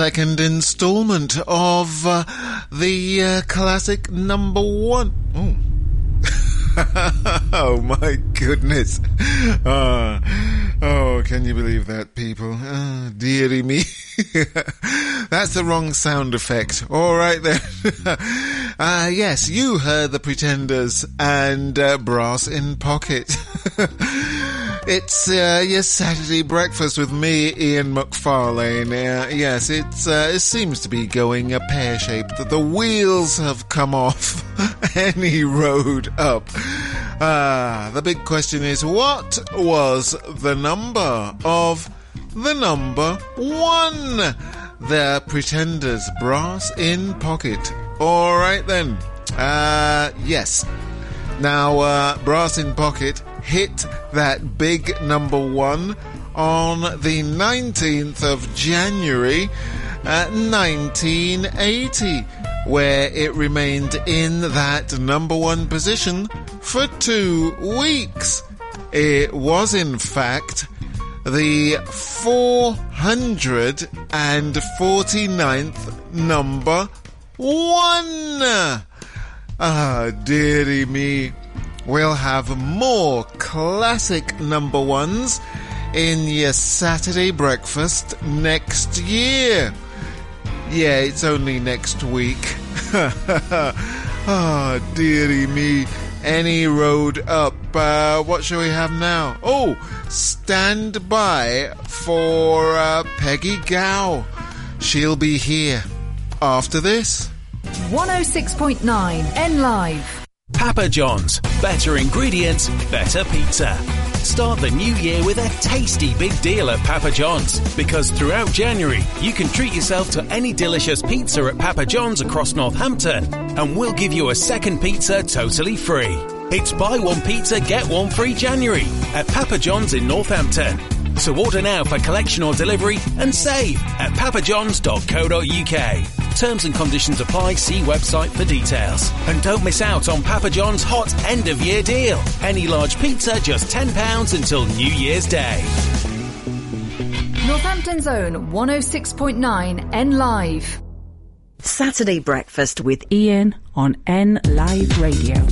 S5: second installment of uh, the uh, classic number one. Oh. oh my goodness. Uh, oh, can you believe that, people? Oh, dearie me. That's the wrong sound effect. All right then. uh, yes, you heard the Pretenders and uh, Brass in Pocket. It's uh, your Saturday breakfast with me, Ian McFarlane. Uh, yes, it's uh, it seems to be going a pear shaped. The wheels have come off any road up. Ah, the big question is, what was the number of the number one? The Pretenders, Brass in Pocket. All right then. Uh, yes. Now, uh, Brass in Pocket hit that big number one on the 19th of January, uh, 1980. where it remained in that number one position for two weeks. It was, in fact, the 449th number one. Ah, dearie me. We'll have more classic number ones in your Saturday breakfast next year. Yeah, it's only next week. Ah, dearie me. Any road up. Uh, what shall we have now? Oh, stand by for uh, Peggy Gou. She'll be here after this.
S1: 106.9 N Live.
S43: Papa John's. Better ingredients, better pizza. Start the new year with a tasty big deal at Papa John's because throughout January you can treat yourself to any delicious pizza at Papa John's across Northampton and we'll give you a second pizza totally free. It's buy one pizza, get one free January at Papa John's in Northampton. So order now for collection or delivery and save at papajohns.co.uk. Terms and conditions apply. See website for details. And don't miss out on Papa John's hot end of year deal. Any large pizza just £10 until New Year's Day.
S1: Northampton's own 106.9 N Live.
S3: Saturday breakfast with Ian on N Live Radio.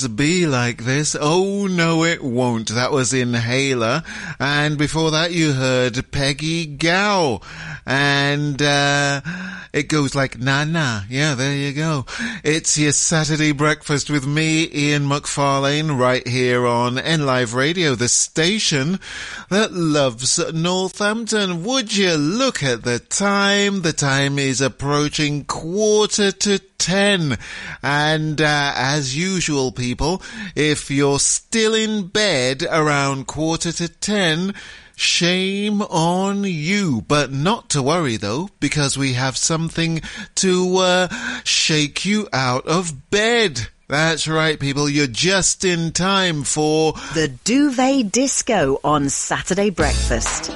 S44: always be like this. Oh
S5: no, it won't. That was Inhaler. And before that, you heard Peggy Gou. And, uh, it goes like, na na Yeah, there you go. It's your Saturday breakfast with me, Ian McFarlane, right here on NLive Radio, the station that loves Northampton. Would you look at the time? The time is approaching quarter to 10. And uh, as usual, people, if you're still in bed around quarter to 10, Shame on you. But not to worry though, because we have something to uh, shake you out of bed. That's right, people. You're just in time for
S13: the Duvet Disco on Saturday Breakfast.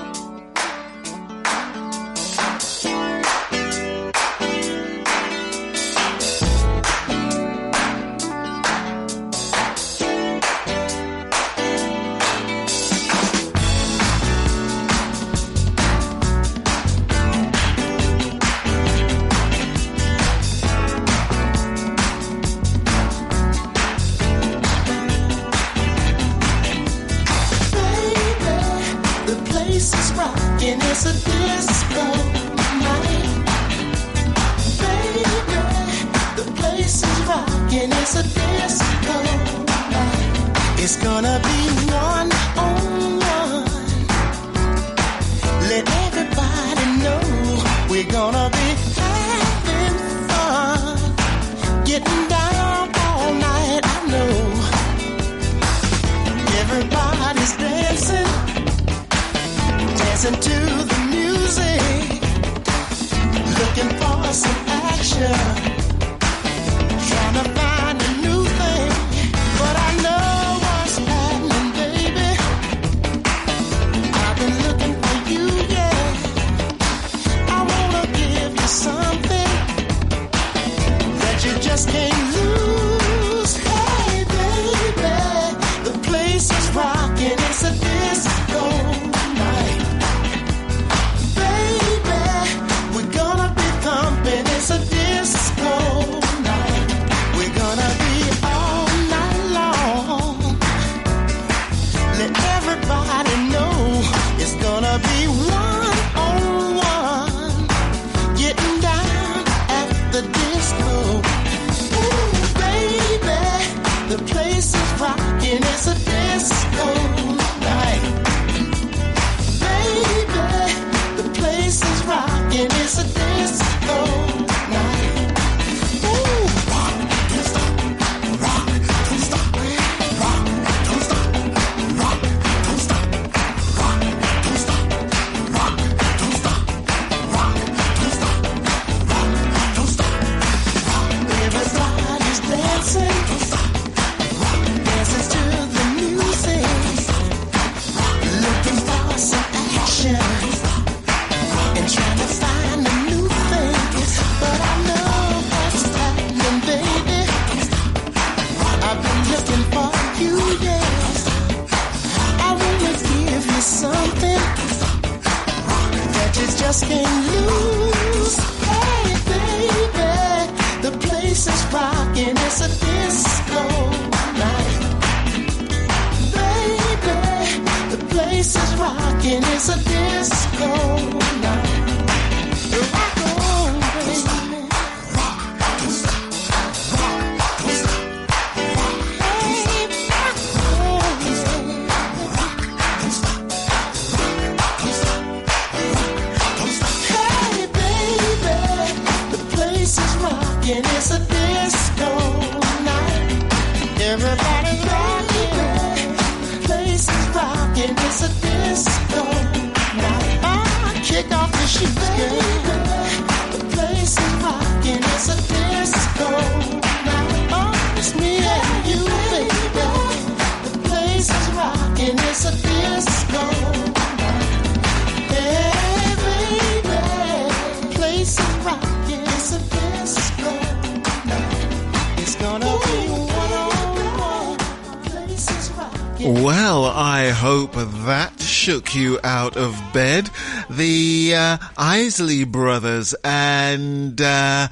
S45: you
S5: out of bed. The uh, Isley Brothers and uh,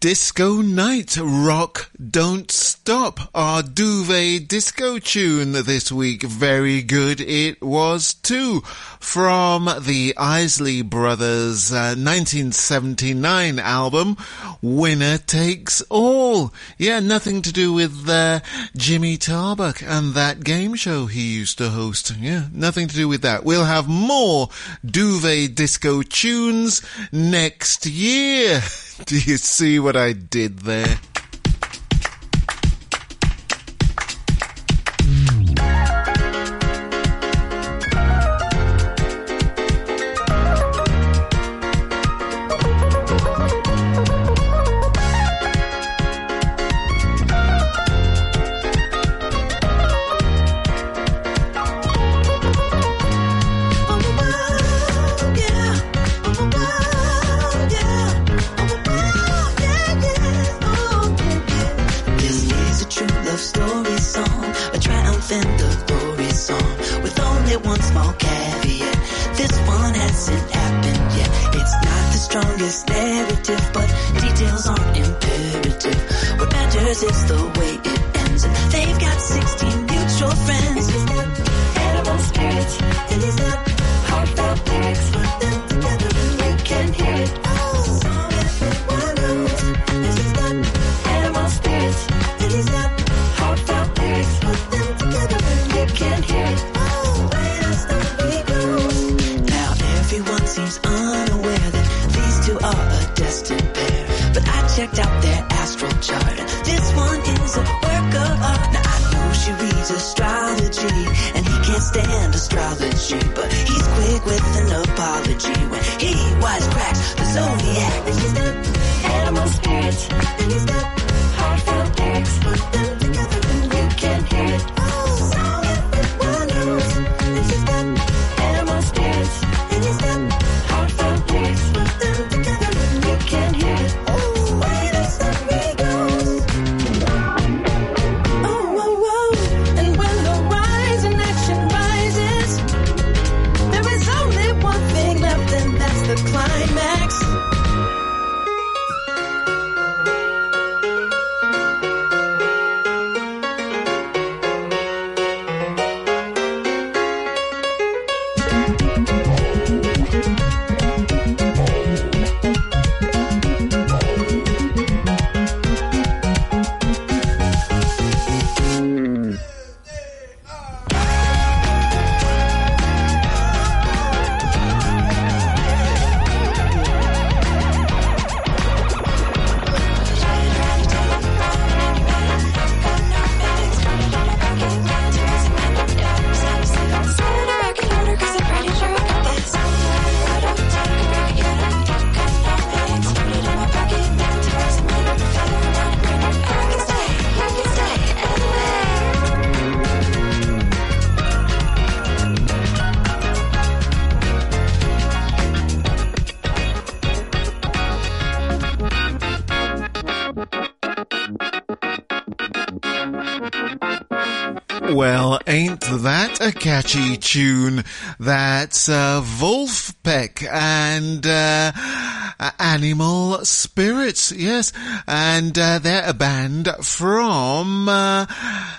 S5: Disco Night Rock Don't Stop, our duvet disco tune this week. Very good it was too. From the Isley Brothers uh, 1979 album, Winner Takes All all. Yeah, nothing to do with uh, Jimmy Tarbuck and that game show he used to host. Yeah, nothing to do with that. We'll have more duvet disco tunes next year. Do you see what I did there?
S41: a work of art. Now I know she reads astrology, and he can't stand astrology, but he's quick with an apology when he wisecracks the zodiac. He's the animal spirit. He's the
S5: that a catchy tune? That's uh, Vulfpeck and uh, Animal Spirits, yes, and uh, they're a band from uh,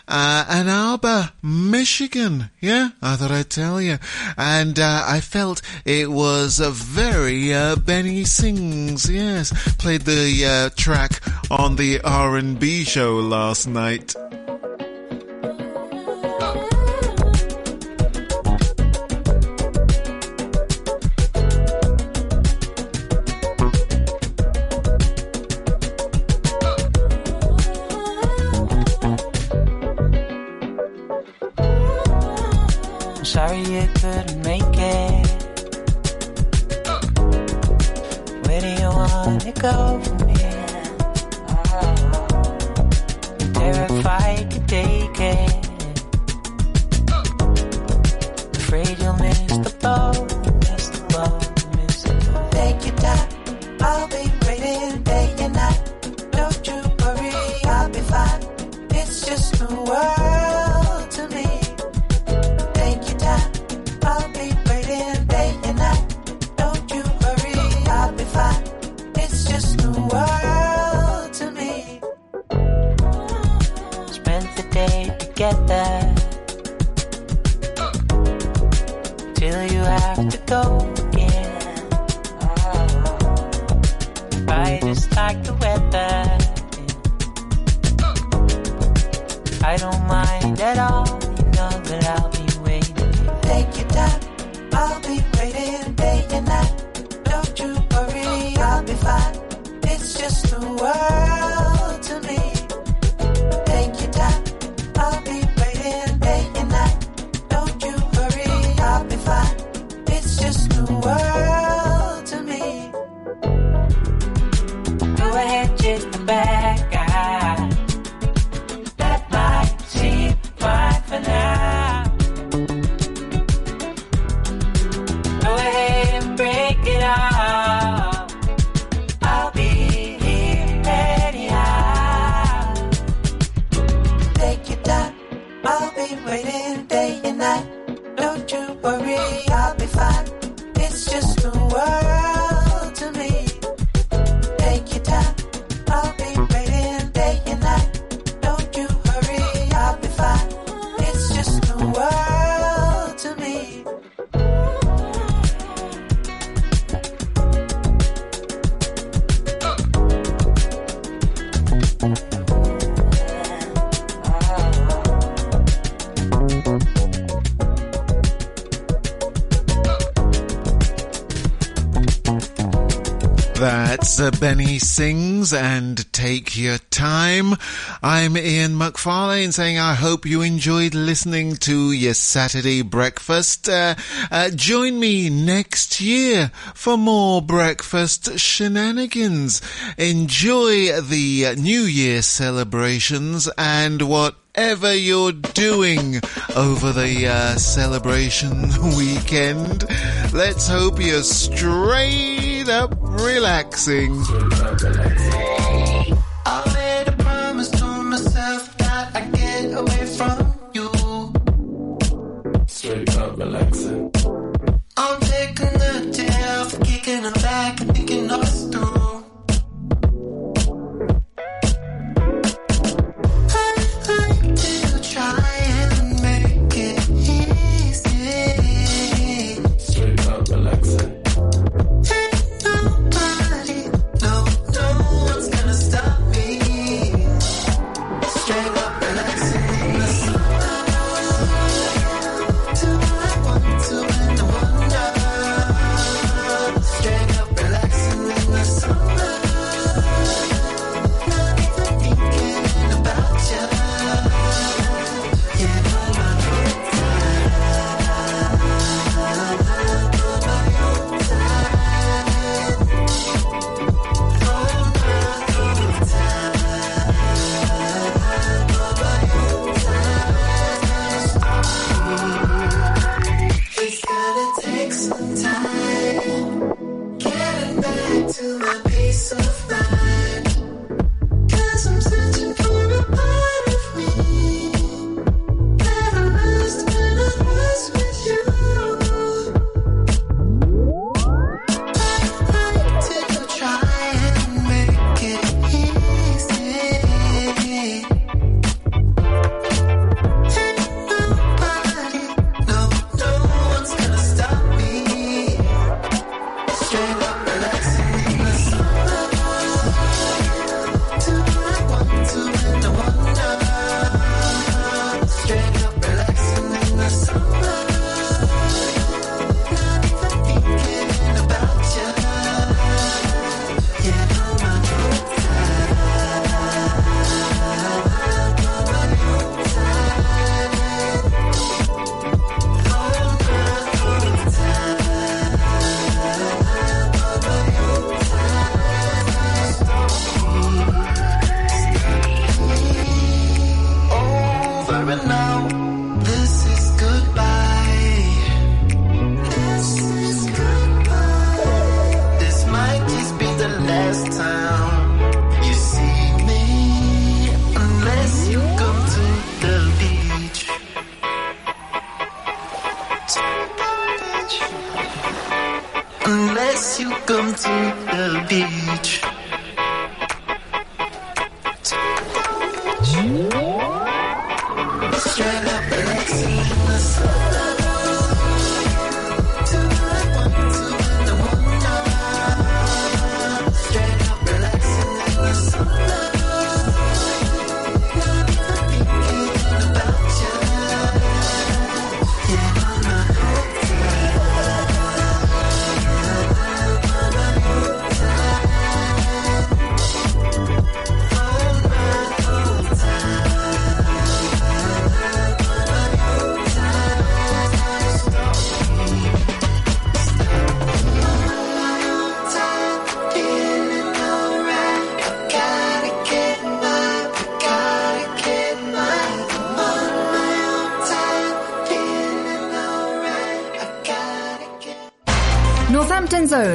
S5: uh, Ann Arbor, Michigan. Yeah, I thought I'd tell you, and uh, I felt it was a very Benny Sings. Yes, played the track on the R and B show last night.
S46: go.
S5: Benny Sings and Take Your Time. I'm Ian McFarlane saying I hope you enjoyed listening to your Saturday breakfast. Uh, uh, join me next year for more breakfast shenanigans. Enjoy the New Year celebrations and whatever you're doing over the uh, celebration weekend, let's hope you're straight up relaxing.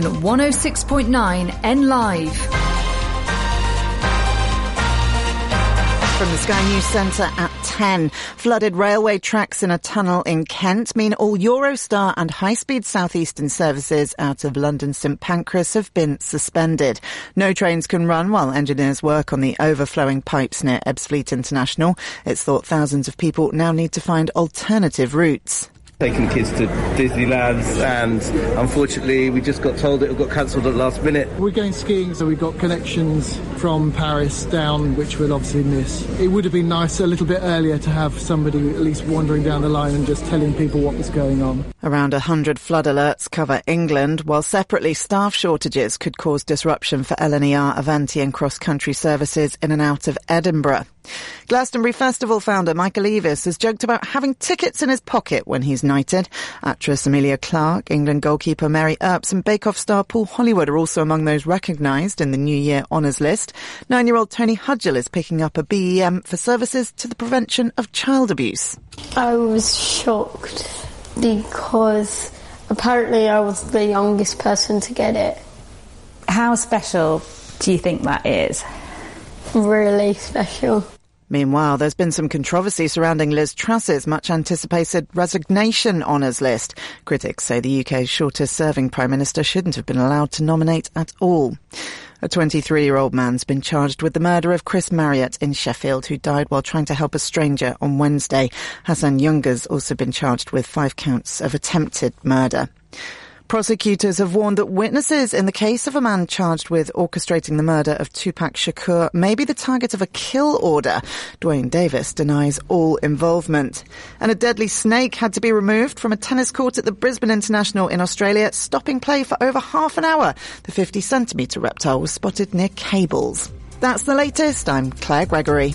S1: Zone 106.9 N Live.
S20: From the Sky News Centre at 10. Flooded railway tracks in a tunnel in Kent mean all Eurostar and high-speed southeastern services out of London St Pancras have been suspended. No trains can run while engineers work on the overflowing pipes near Ebbsfleet International. It's thought thousands of people now need to find alternative routes.
S47: Taking kids to Disneyland, and unfortunately, we just got told it got cancelled at the last minute.
S48: We're going skiing, so we've got connections from Paris down, which we'll obviously miss. It would have been nice a little bit earlier to have somebody at least wandering down the line and just telling people what was going on.
S20: Around 100 flood alerts cover England, while separately staff shortages could cause disruption for LNER, Avanti and cross-country services in and out of Edinburgh. Glastonbury Festival founder Michael Eavis has joked about having tickets in his pocket when he's knighted. Actress Emilia Clarke, England goalkeeper Mary Earps and Bake Off star Paul Hollywood are also among those recognised in the New Year honours list. Nine-year-old Tony Hudgell is picking up a BEM for services to the prevention of child abuse.
S49: I was shocked because apparently I was the youngest person to get it.
S50: How special do you think that is?
S49: Really special.
S20: Meanwhile, there's been some controversy surrounding Liz Truss's much anticipated resignation honours list. Critics say the UK's shortest serving Prime Minister shouldn't have been allowed to nominate at all. A 23 year old man's been charged with the murder of Chris Marriott in Sheffield, who died while trying to help a stranger on Wednesday. Hassan Younger's also been charged with five counts of attempted murder. Prosecutors have warned that witnesses in the case of a man charged with orchestrating the murder of Tupac Shakur may be the target of a kill order. Duane Davis denies all involvement. And a deadly snake had to be removed from a tennis court at the Brisbane International in Australia, stopping play for over half an hour. The 50 centimetre reptile was spotted near cables. That's the latest. I'm Claire Gregory.